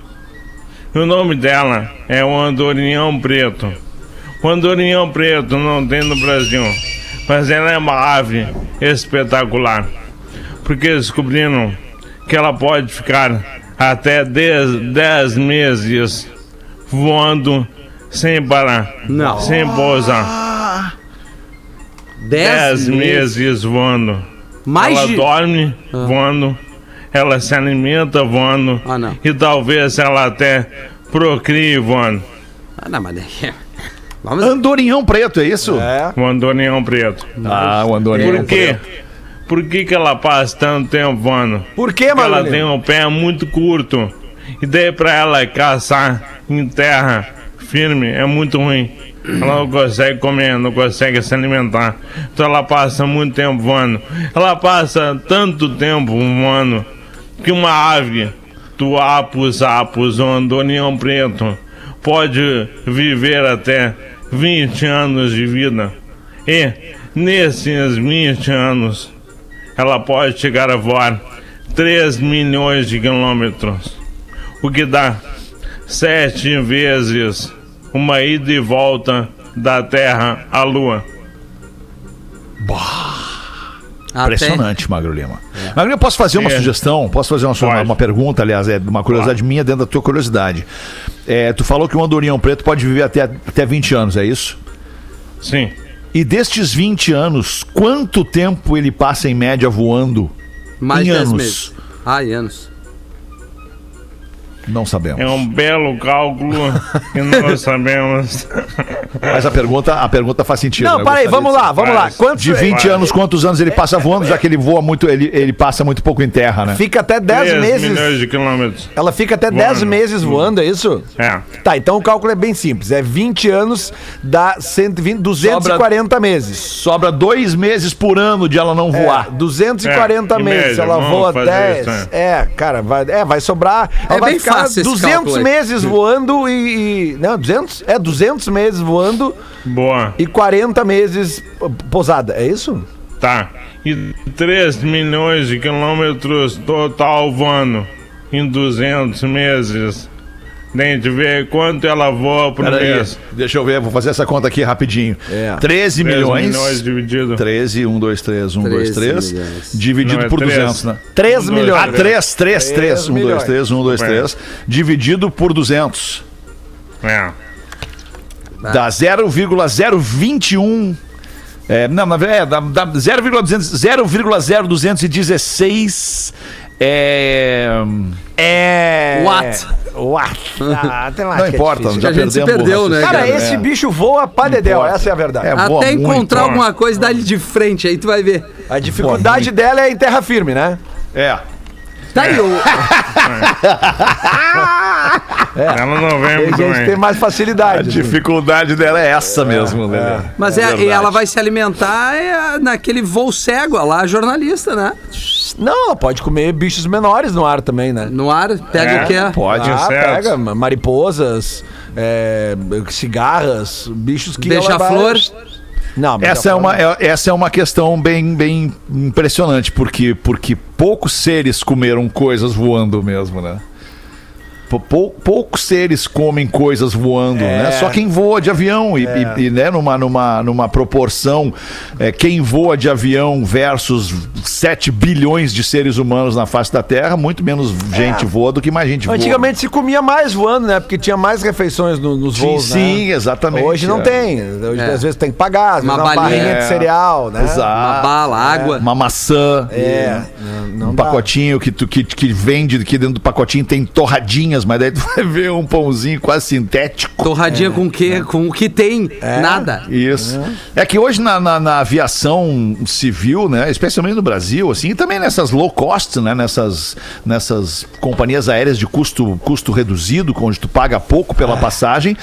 O nome dela é o andorinhão preto. O andorinhão preto não tem no Brasil, mas ela é uma ave espetacular. Porque descobriram que ela pode ficar até 10, 10 meses voando sem parar, Não. sem pousar. Dez 10 meses voando. Mais ela de... dorme voando, ela se alimenta voando Ah, e talvez ela até procrie voando. Ah, não, mas... Andorinhão preto, é isso? É. O andorinhão preto. Ah, o Andorinhão Por quê? Por que, que ela passa tanto tempo voando? Por que, Porque ela tem um pé muito curto. E daí pra ela caçar em terra firme é muito ruim. Ela não consegue comer, não consegue se alimentar. Então ela passa muito tempo voando. Ela passa tanto tempo voando que uma ave do Apus apus, ou andonião preto, pode viver até 20 anos de vida. E nesses 20 anos ela pode chegar a voar 3 milhões de quilômetros, o que dá sete vezes uma ida e volta da Terra à Lua. Até- Impressionante, Magro Lima. Magro Lima, posso fazer uma É. sugestão? Posso fazer uma, Pode. uma pergunta, aliás, é uma curiosidade minha dentro da tua curiosidade. É, tu falou que um andorinhão preto pode viver até, até 20 anos, é isso? Sim, E destes 20 anos, quanto tempo ele passa em média voando? Mais em de 10 anos. meses. Ah, em anos. Não sabemos. é um belo cálculo que nós (laughs) sabemos. Mas a pergunta, a pergunta faz sentido. Não, eu para aí, gostaria vamos lá, vamos lá. Faz. Quantos De 20 Vai. anos, quantos anos ele passa voando, já que ele voa muito, ele, ele passa muito pouco em terra, né? Fica até 10 3 meses. milhões de quilômetros. Ela fica até 10 Voando. meses voando, é isso? É. Tá, então o cálculo é bem simples. É 20 anos, dá 120, 240 meses. Sobra dois meses por ano de ela não voar. É, 240 É, meses. média, ela voa fazer 10. isso, né? É, cara, vai, é, vai sobrar. Ela vai bem ficar fácil esse 200 cálculo aí. meses voando e, e. Não, 200? É, 200 meses voando Boa. e 40 meses pousada. É isso? Tá. E 3 milhões de quilômetros total voando em 200 meses. A gente vê quanto ela voa por Peraí, mês. deixa eu ver, vou fazer essa conta aqui rapidinho. É. 13 3 milhões. milhões dividido. 13, 1, 2, 3, 1, 2, 13 3. milhões. Dividido Não, é por três. 200, né? 3 Um, dois, milhões. Ah, 3, 3, 3. 1, 2, milhões. 3, 1, 2, 3. Dividido por 200. É. Dá 0,021. É, não, na verdade, é, dá, dá 0,200 0,0216. É. É. What? What? Ah, tem lá Não que é importa, difícil. já A gente se perdemos. perdeu, né, Cara, raciocínio. esse É. bicho voa pra dedéu, essa é a verdade. É, voa Até muito, encontrar alguma coisa, dá-lhe de frente, aí tu vai ver. A dificuldade dela é em terra firme, né? É. Tá aí, o... Ela não vem muito gente que tem mais A facilidade. assim. dificuldade dela é essa mesmo, né? Mas é, e verdade. ela vai se alimentar é, naquele voo cego, lá jornalista, né? Não, ela pode comer bichos menores no ar também, né? No ar, pega É, o que é. Pode. ah, certo. pega ma- mariposas, é, cigarras, bichos que ela Beija-flor. vai- Não, Essa é, uma, é- essa é uma questão bem, bem impressionante, porque, porque poucos seres comeram coisas voando mesmo, né? Pou- pou- poucos seres comem coisas voando, né? Só quem voa de avião e, e- e, né, numa, numa, numa proporção, é, quem voa de avião versus 7 bilhões de seres humanos na face da Terra, muito menos gente voa do que mais gente voa. Antigamente se comia mais voando, né? Porque tinha mais refeições no- nos Sim, voos, sim, né? exatamente. Hoje não é. tem. Hoje, É. às vezes tem que pagar, às Uma é uma balinha. de É. cereal, né? Exato. Uma bala, água. Uma maçã. É, não, um dá. pacotinho que, tu, que, que vende, que dentro do pacotinho tem torradinhas, mas daí tu (laughs) vai ver um pãozinho quase sintético. Torradinha com o quê? Com o que tem? Nada. Isso. É que hoje na, na- na aviação civil, né, especialmente no Brasil, assim, e também nessas low cost, né, nessas, nessas companhias aéreas de custo, custo reduzido, onde tu paga pouco pela passagem,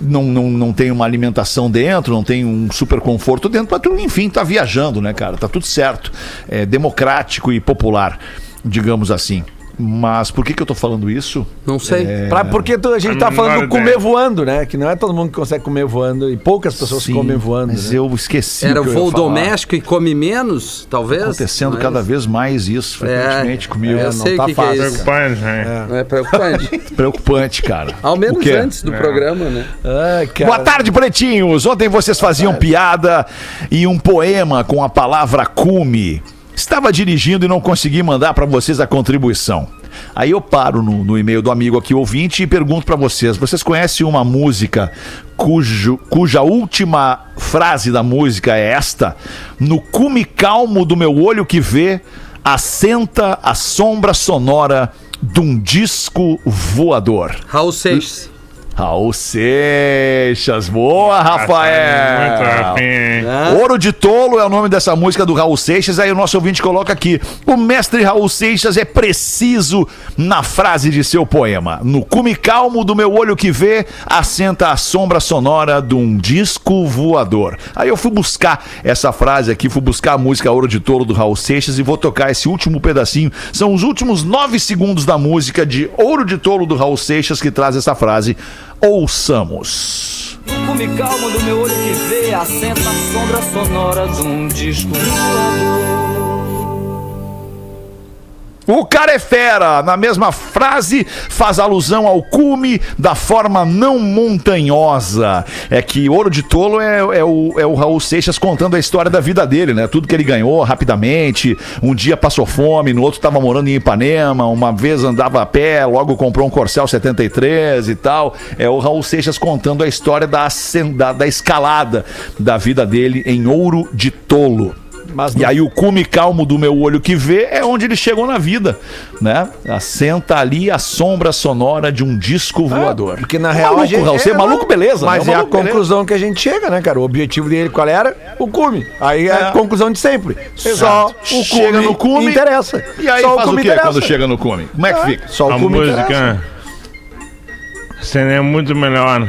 não, não, não tem uma alimentação dentro, não tem um super conforto dentro, mas tu, enfim, tá viajando, né, cara? Tá tudo certo. É democrático e popular, digamos assim. Mas por que, que eu tô falando isso? Não sei. Pra, porque tu- a gente tá falando comer voando, né? Que não é todo mundo que consegue comer voando e poucas pessoas Sim, comem voando. Mas né? eu esqueci. Era o que eu ia voo falar. doméstico e come menos, talvez? Acontecendo Mas- cada vez mais isso, frequentemente comigo. é, eu não sei tá que, que é fácil. Preocupante, né? É preocupante. (laughs) Preocupante, cara. Ao menos antes do programa, né? Ai, cara. Boa tarde, pretinhos. Ontem vocês faziam piada e um poema com a palavra cume. Estava dirigindo e não consegui mandar para vocês a contribuição. Aí eu paro no, no e-mail do amigo aqui ouvinte e pergunto para vocês: vocês conhecem uma música cujo, cuja última frase da música é esta? No cume calmo do meu olho que vê, assenta a sombra sonora de um disco voador. Raul Seixas. Raul Seixas, boa, Rafael. Muito afim, hein? Ouro de Tolo é o nome dessa música do Raul Seixas. Aí o nosso ouvinte coloca aqui: o mestre Raul Seixas é preciso na frase de seu poema. No cume calmo do meu olho que vê, assenta a sombra sonora de um disco voador. Aí eu fui buscar essa frase aqui, fui buscar a música Ouro de Tolo do Raul Seixas e vou tocar esse último pedacinho. São os últimos nove segundos da música de Ouro de Tolo do Raul Seixas que traz essa frase. Ouçamos. Cume calmo do meu olho que vê, assenta a sombra sonora de um disco voador. O cara é fera, na mesma frase, faz alusão ao cume da forma não montanhosa. É que Ouro de Tolo é, é o, é o Raul Seixas contando a história da vida dele, né? Tudo que ele ganhou rapidamente. Um dia passou fome, no outro estava morando em Ipanema, uma vez andava a pé, logo comprou um Corcel 73 e tal. É o Raul Seixas contando a história da, da, da escalada da vida dele em Ouro de Tolo. Mas E aí o cume calmo do meu olho que vê é onde ele chegou na vida, né? Assenta ali a sombra sonora de um disco voador. Porque na É real. maluco, a gente- Raul, você é maluco, beleza, Mas né? é a Maluco, beleza. conclusão que a gente chega, né, cara? O objetivo dele qual era? O cume. Aí é, É. a conclusão de sempre. Só Exato. o cume, Chega no cume, interessa. E aí Só faz o, cume quê interessa. quando chega no cume? Como é que fica? Só o A cume interessa. música seria muito melhor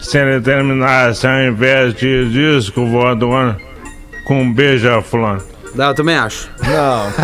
se ele terminasse ao invés de disco voador com beija-flor. Não, eu também acho. Não,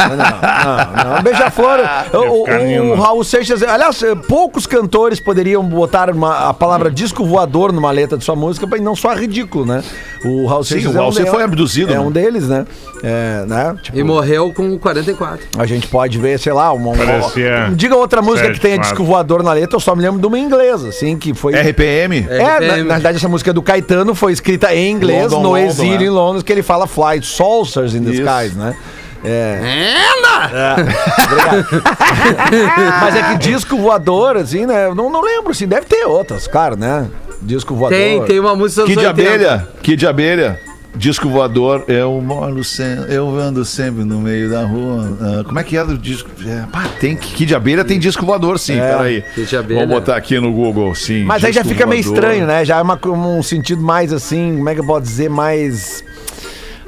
não, não. não. Beija-flor. (laughs) O, o- Raul Seixas. Aliás, eh, poucos cantores poderiam botar uma- a palavra disco voador numa letra de sua música pra não soar ridículo, né? O Raul Sim, Seixas o Raul é um, foi abduzido, É né? um deles, né? É, né? Tipo, E morreu com 44. a gente pode ver, sei lá, uma. uma- Parecia diga outra música sete, que tenha quatro. disco voador na letra, eu só me lembro de uma em inglês, assim, que foi. RPM? É, na, RPM. na verdade, essa música do Caetano foi escrita em inglês, London, no London, exílio é. em Londres, que ele fala fly saucers in the Isso. Skies, né? É. Ela! (laughs) Mas é que disco voador, assim, né? Não, não lembro, assim, deve ter outras, cara, né? Disco voador. Tem, tem uma música Kid de 80. abelha, Kid de abelha. Disco voador, eu moro sempre, eu ando sempre no meio da rua. Ah, como é que é do disco? É, pá, tem Kid de abelha, tem disco voador, sim. É. Peraí. De abelha. Vamos botar aqui no Google, sim. Mas aí já fica meio voador. estranho, né? Já é uma, um sentido mais assim, como é que eu posso dizer, mais.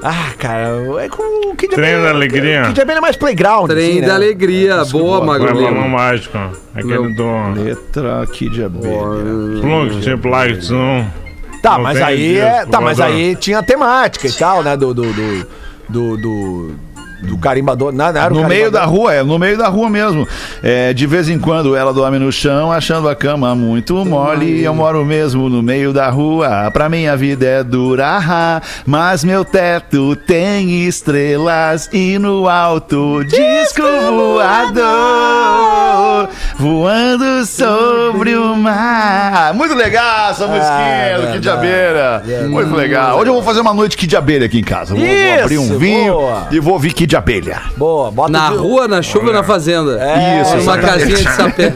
Ah, cara, é com o Kid Trem da Alegria. Kid Abelha é mais playground. Trem assim, da né? alegria. Boa, Não é Magro balão Lima. mágico. Aquele do. Letra de abelha. Plunk, tipo, like, zoom. Tá, Não mas aí é, tá, mas aí tinha temática e tal, né, do do do do, do, do carimbador, não era No meio da rua, é, no meio da rua mesmo. É, de vez em quando ela dorme no chão, achando a cama muito mole. Eu moro mesmo no meio da rua. Pra mim a vida é dura, ah, mas meu teto tem estrelas e no alto disco voador voando sobre o mar. Muito legal essa musiquinha do Kid Abelha. Muito legal. Hoje eu vou fazer uma noite Kid Abelha aqui em casa. Vou, vou Isso, abrir um vinho boa. e vou ouvir Kid Abelha. Boa, bota Na de- rua, na chuva ou na fazenda? É, Isso, exatamente. casinha de (laughs) sapé.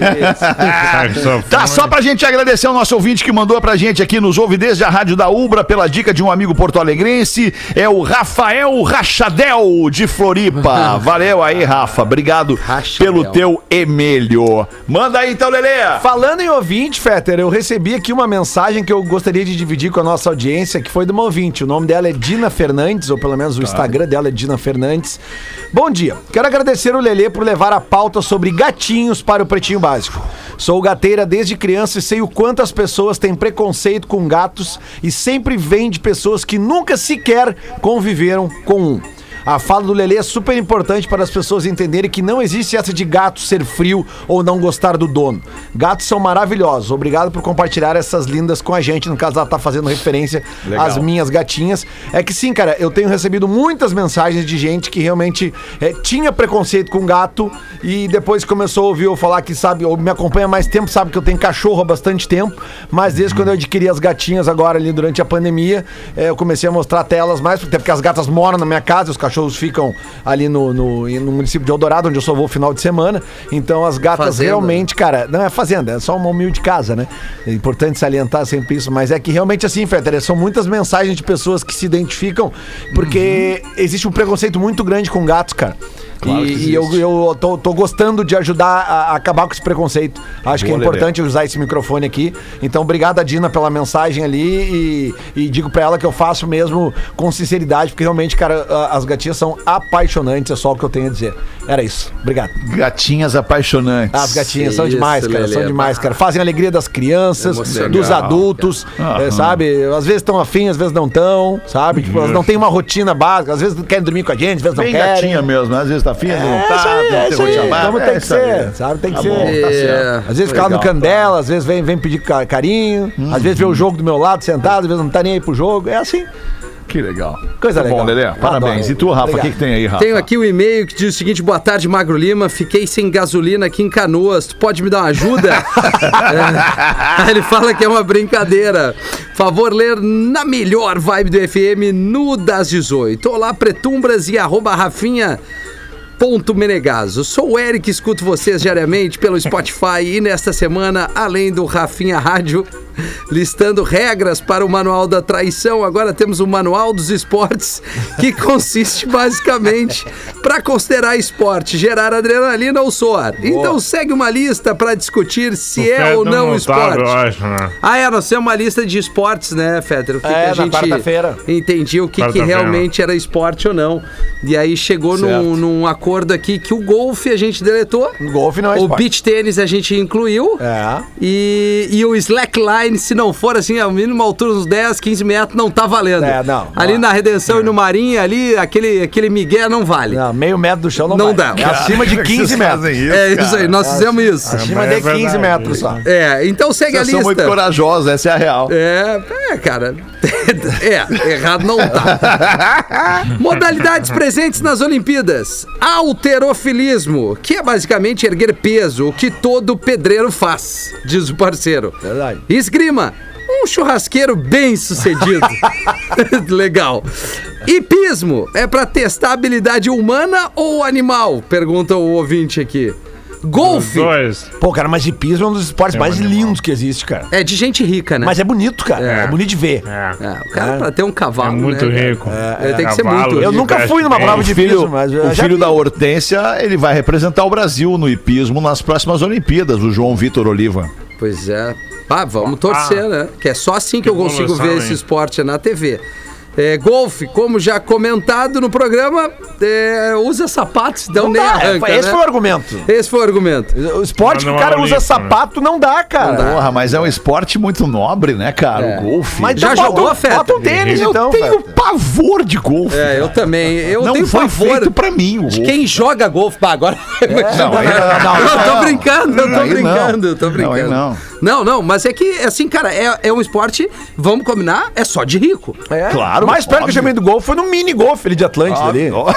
Tá, só pra gente agradecer ao nosso ouvinte que mandou pra gente aqui, nos ouve desde a Rádio da Ubra, pela dica de um amigo porto-alegrense, é o Rafael Rachadel, de Floripa. (laughs) Valeu aí, Rafa. Obrigado Rachadel. pelo teu emelho. Manda aí então, Lelê. Falando em ouvinte, Fetter, eu recebi aqui uma mensagem que eu gostaria de dividir com a nossa audiência, que foi de uma ouvinte. O nome dela é Dina Fernandes, ou pelo menos o Instagram dela é Dina Fernandes. Bom dia. Quero agradecer o Lelê por levar a pauta sobre gatinhos para o Pretinho Básico. Sou gateira desde criança e sei o quanto as pessoas têm preconceito com gatos e sempre vem de pessoas que nunca sequer conviveram com um. A fala do Lelê é super importante para as pessoas entenderem que não existe essa de gato ser frio ou não gostar do dono. Gatos são maravilhosos. Obrigado por compartilhar essas lindas com a gente. No caso, ela tá fazendo referência Legal. às minhas gatinhas. É que sim, cara, eu tenho recebido muitas mensagens de gente que realmente eh, tinha preconceito com gato e depois começou a ouvir eu falar que sabe, ou me acompanha mais tempo, sabe que eu tenho cachorro há bastante tempo, mas desde quando eu adquiri as gatinhas agora ali durante a pandemia, eh, eu comecei a mostrar telas mais, até porque as gatas moram na minha casa, os cachorros ficam ali no, no, no município de Eldorado, onde eu só vou final de semana. Então as gatas Fazenda. realmente, cara, não é fazenda, é só uma humilde casa, né? É importante salientar sempre isso, mas é que realmente assim, Fetter, são muitas mensagens de pessoas que se identificam, porque existe um preconceito muito grande com gatos, cara. E e eu, eu tô, tô gostando de ajudar a, a acabar com esse preconceito. Acho que é Boa, importante usar esse microfone aqui. Então, obrigado, Dina, pela mensagem ali. E, e digo pra ela que eu faço mesmo com sinceridade, porque realmente, cara, a- as gatinhas são apaixonantes, é só o que eu tenho a dizer. Era isso. Obrigado. Gatinhas apaixonantes. As gatinhas são Isso, demais, cara. Lelê. São demais, cara. Fazem a alegria das crianças, dos adultos, é, sabe? Às vezes estão afim, às vezes não estão, sabe? Tipo, elas não têm uma rotina básica, às vezes querem dormir com a gente, às vezes não Bem querem. gatinha mesmo, né? às vezes tá vezes não É, tá. isso aí, tem é. Como É tem que ser, sabe? Tem que Tá ser. tá. É. Às vezes fica lá no Legal. canto dela, às vezes vem, vem pedir ca- carinho, às vezes vê o jogo do meu lado sentado, às vezes não tá nem aí pro jogo. É assim. Que legal. Coisa Tá bom, legal. Lelê. Parabéns. Adoro. E tu, Rafa, o que, que tem aí, Rafa? Tenho aqui o e-mail que diz o seguinte: boa tarde, Magro Lima. Fiquei sem gasolina aqui em Canoas. Tu pode me dar uma ajuda? (laughs) É. Ele fala que é uma brincadeira. Favor ler na melhor vibe do FM no das 18. Olá, Pretumbras e arroba Rafinha. Ponto Menegaso. Sou o Eric, escuto vocês diariamente pelo Spotify e nesta semana, além do Rafinha Rádio, listando regras para o Manual da Traição, agora temos o Manual dos Esportes, que consiste basicamente para considerar esporte, gerar adrenalina ou suor. Então segue uma lista para discutir se é ou não Eu esporte. acho, né? Ah, é, nós temos uma lista de esportes, né, Fetter? O que, É, que a na gente quarta-feira. entendia o que, que realmente era esporte ou não. E aí chegou num, num acordo aqui que o golfe a gente deletou. Golfe não é O esporte. beach tênis a gente incluiu. É. E, e o slackline, se não for assim, ao mínimo altura uns 10, 15 metros, não tá valendo. É, não. Ali Não. na Redenção e no Marinha, ali, aquele, aquele migué não vale. Não, meio metro do chão não, Não vai. dá. É acima de 15 metros. é isso aí, nós fizemos isso. Acima É de 15 verdade. metros só. É, então segue a Vocês são lista. muito corajosos, essa é a real. É, é, cara. (laughs) É, errado não tá. (laughs) Modalidades presentes nas Olimpíadas: alterofilismo, que é basicamente erguer peso, o que todo pedreiro faz, diz o parceiro. Verdade. Esgrima. Um churrasqueiro bem sucedido. (laughs) (laughs) Legal. Hipismo é pra testar a habilidade humana ou animal? Pergunta o ouvinte aqui. Golfe dois. Pô, cara, mas hipismo é um dos esportes É mais animal. lindos que existe, cara. é de gente rica, né? Mas é bonito, cara. É, É. bonito de ver. É. É, o cara É. pra ter um É cavalo. muito né, rico. É, tem que ser Cavalo muito. Eu nunca fui numa prova de hipismo, mas o filho vi. da Hortência, ele vai representar o Brasil no hipismo nas próximas Olimpíadas, o João Vitor Oliva. Pois é. Ah, vamos torcer, né? Que é só assim que eu consigo ver hein? esse esporte é na TV. É, golfe, como já comentado no programa, é, usa sapatos, então Não nem dá, arranca, esse né? foi o argumento. Esse foi o argumento. O esporte que o não cara é usa olímpico, sapato não dá, cara. Porra, mas é um esporte muito nobre, né, cara? É. O golfe. Mas Já então jogou, bota, Feta? bota um tênis, eu então. tenho Feta. pavor de golfe. É, eu também. Eu não tenho foi pavor feito pra mim o golfe. de quem joga golfe. Pá, agora. (laughs) Não, aí não, Eu tô não. brincando, eu tô não. brincando, eu tô Não, brincando. aí não. Não, não, mas é que, assim, cara, é, é um esporte, vamos combinar, é só de rico. É. Claro, Mais perto que eu chamei do golfe foi no mini golfe ali de Atlântida ali. Ó,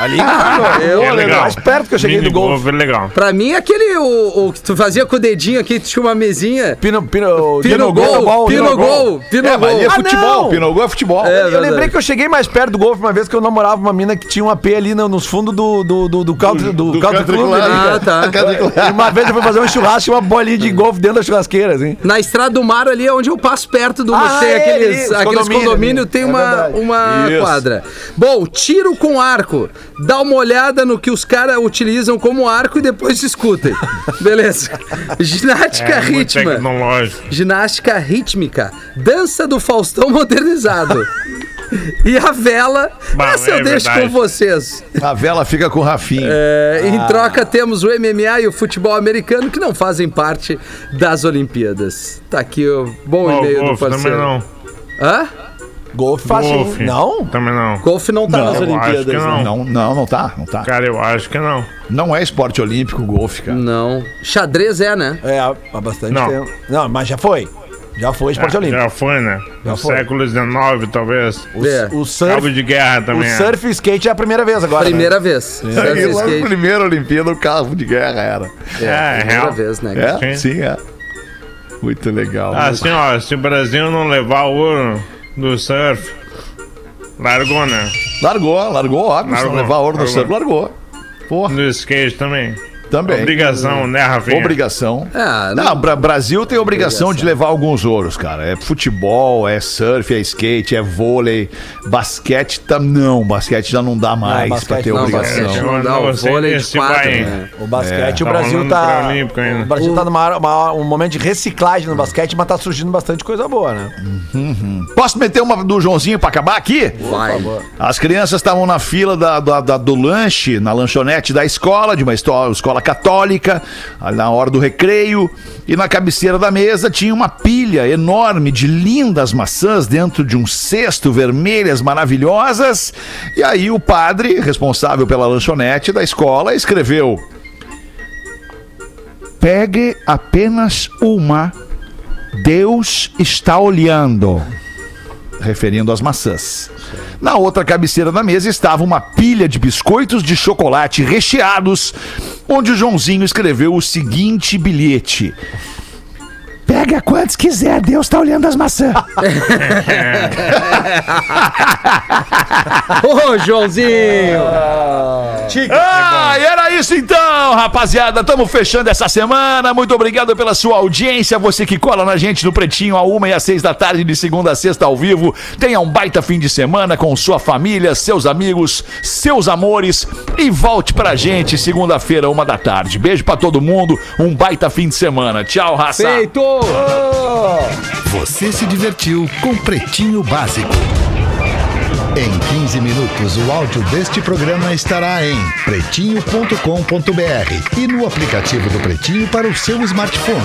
Ali, cara, eu, É legal. mais perto que eu cheguei Mini do golfe. golfe é legal. Pra mim, aquele, o, o que tu fazia com o dedinho aqui, tu tinha uma mesinha. Pino, pino, Pino gol, pino gol, pino É, mas gol. é Ah, futebol. não. Pinogol é futebol. É, eu lembrei que eu cheguei mais perto do golfe uma vez que eu namorava uma mina que tinha um AP ali no- nos fundos do, do, do, do country, do, do country country club. club. ali, Ah, tá. (laughs) E uma vez eu fui fazer um churrasco tinha uma bolinha de golfe dentro da churrasqueira, assim. Na estrada do mar ali é onde eu passo perto do Ah, tem é, aqueles, ali, aqueles condomínios ali. tem É uma, uma quadra. Bom, tiro com arco. Dá uma olhada no que os caras utilizam como arco e depois discutem. (laughs) Beleza. Ginástica É rítmica. Ginástica rítmica. Dança do Faustão modernizado. E a vela, Bah, essa eu é deixo verdade. com vocês. A vela fica com o Rafinha. É, Ah. Em troca, temos o MMA e o futebol americano que não fazem parte das Olimpíadas. Tá aqui o bom e-mail do golfe também parceiro. não. Hã? Golfe fácil. Golfe. Não? Também não. Golfe não tá Não, nas Olimpíadas. que não. né? Não, não, não tá, não tá. Cara, eu acho que não. Não é esporte olímpico o golfe, cara. Não. Xadrez é, né? É, há bastante Não. tempo. Não, mas já foi. Já foi esporte Ah, olímpico. Já foi, né? Já No foi. século XIX, talvez. O, É. o Cabo surf, de guerra o também. é. surf e skate é a primeira vez agora. né? Primeira vez. Surf Aí, lá no skate. primeiro Olimpíada, o carro de guerra era. É, é Primeira real. vez, né? É? Sim. Sim, é. Muito legal. Ah, Assim, ó, se o Brasil não levar o ouro do surf, largou, né? Largou, largou, óbvio. Largou, levar ouro no largou. surf, largou. Porra, No skate também. Também. Obrigação, né, Rafinha? Obrigação. Ah, não, não- Bra Brasil tem obrigação de levar alguns ouros, cara. É futebol, é surf, é skate, é vôlei, basquete tam não, basquete já não dá mais basquete pra ter não, obrigação. basquete Eu não dá, não o vôlei de quatro, né? O basquete, É, o Brasil tá. pré-olímpico ainda. O Brasil tá numa, uma- um momento de reciclagem no basquete, mas tá surgindo bastante coisa boa, né? Posso meter uma do Joãozinho pra acabar aqui? Vai. As crianças estavam na fila da, da- da- do lanche, na lanchonete da escola, de uma escola, escola católica, na hora do recreio, e na cabeceira da mesa tinha uma pilha enorme de lindas maçãs dentro de um cesto, vermelhas, maravilhosas. E aí o padre, responsável pela lanchonete da escola, escreveu: Pegue apenas uma, Deus está olhando referindo às maçãs. Na outra cabeceira da mesa estava uma pilha de biscoitos de chocolate recheados, onde o Joãozinho escreveu o seguinte bilhete. Pega quantos quiser, Deus está olhando as maçãs. (laughs) Ô, Joãozinho! Ah, e era isso então, rapaziada. Estamos fechando essa semana. Muito obrigado pela sua audiência. Você que cola na gente no Pretinho a uma e às seis da tarde, de segunda a sexta ao vivo. Tenha um baita fim de semana com sua família, seus amigos, seus amores. E volte pra gente segunda-feira, uma da tarde. Beijo pra todo mundo. Um baita fim de semana. Tchau, raça. Feito! Você se divertiu com Pretinho Básico. Em 15 minutos, o áudio deste programa estará em pretinho.com.br e no aplicativo do Pretinho para o seu smartphone.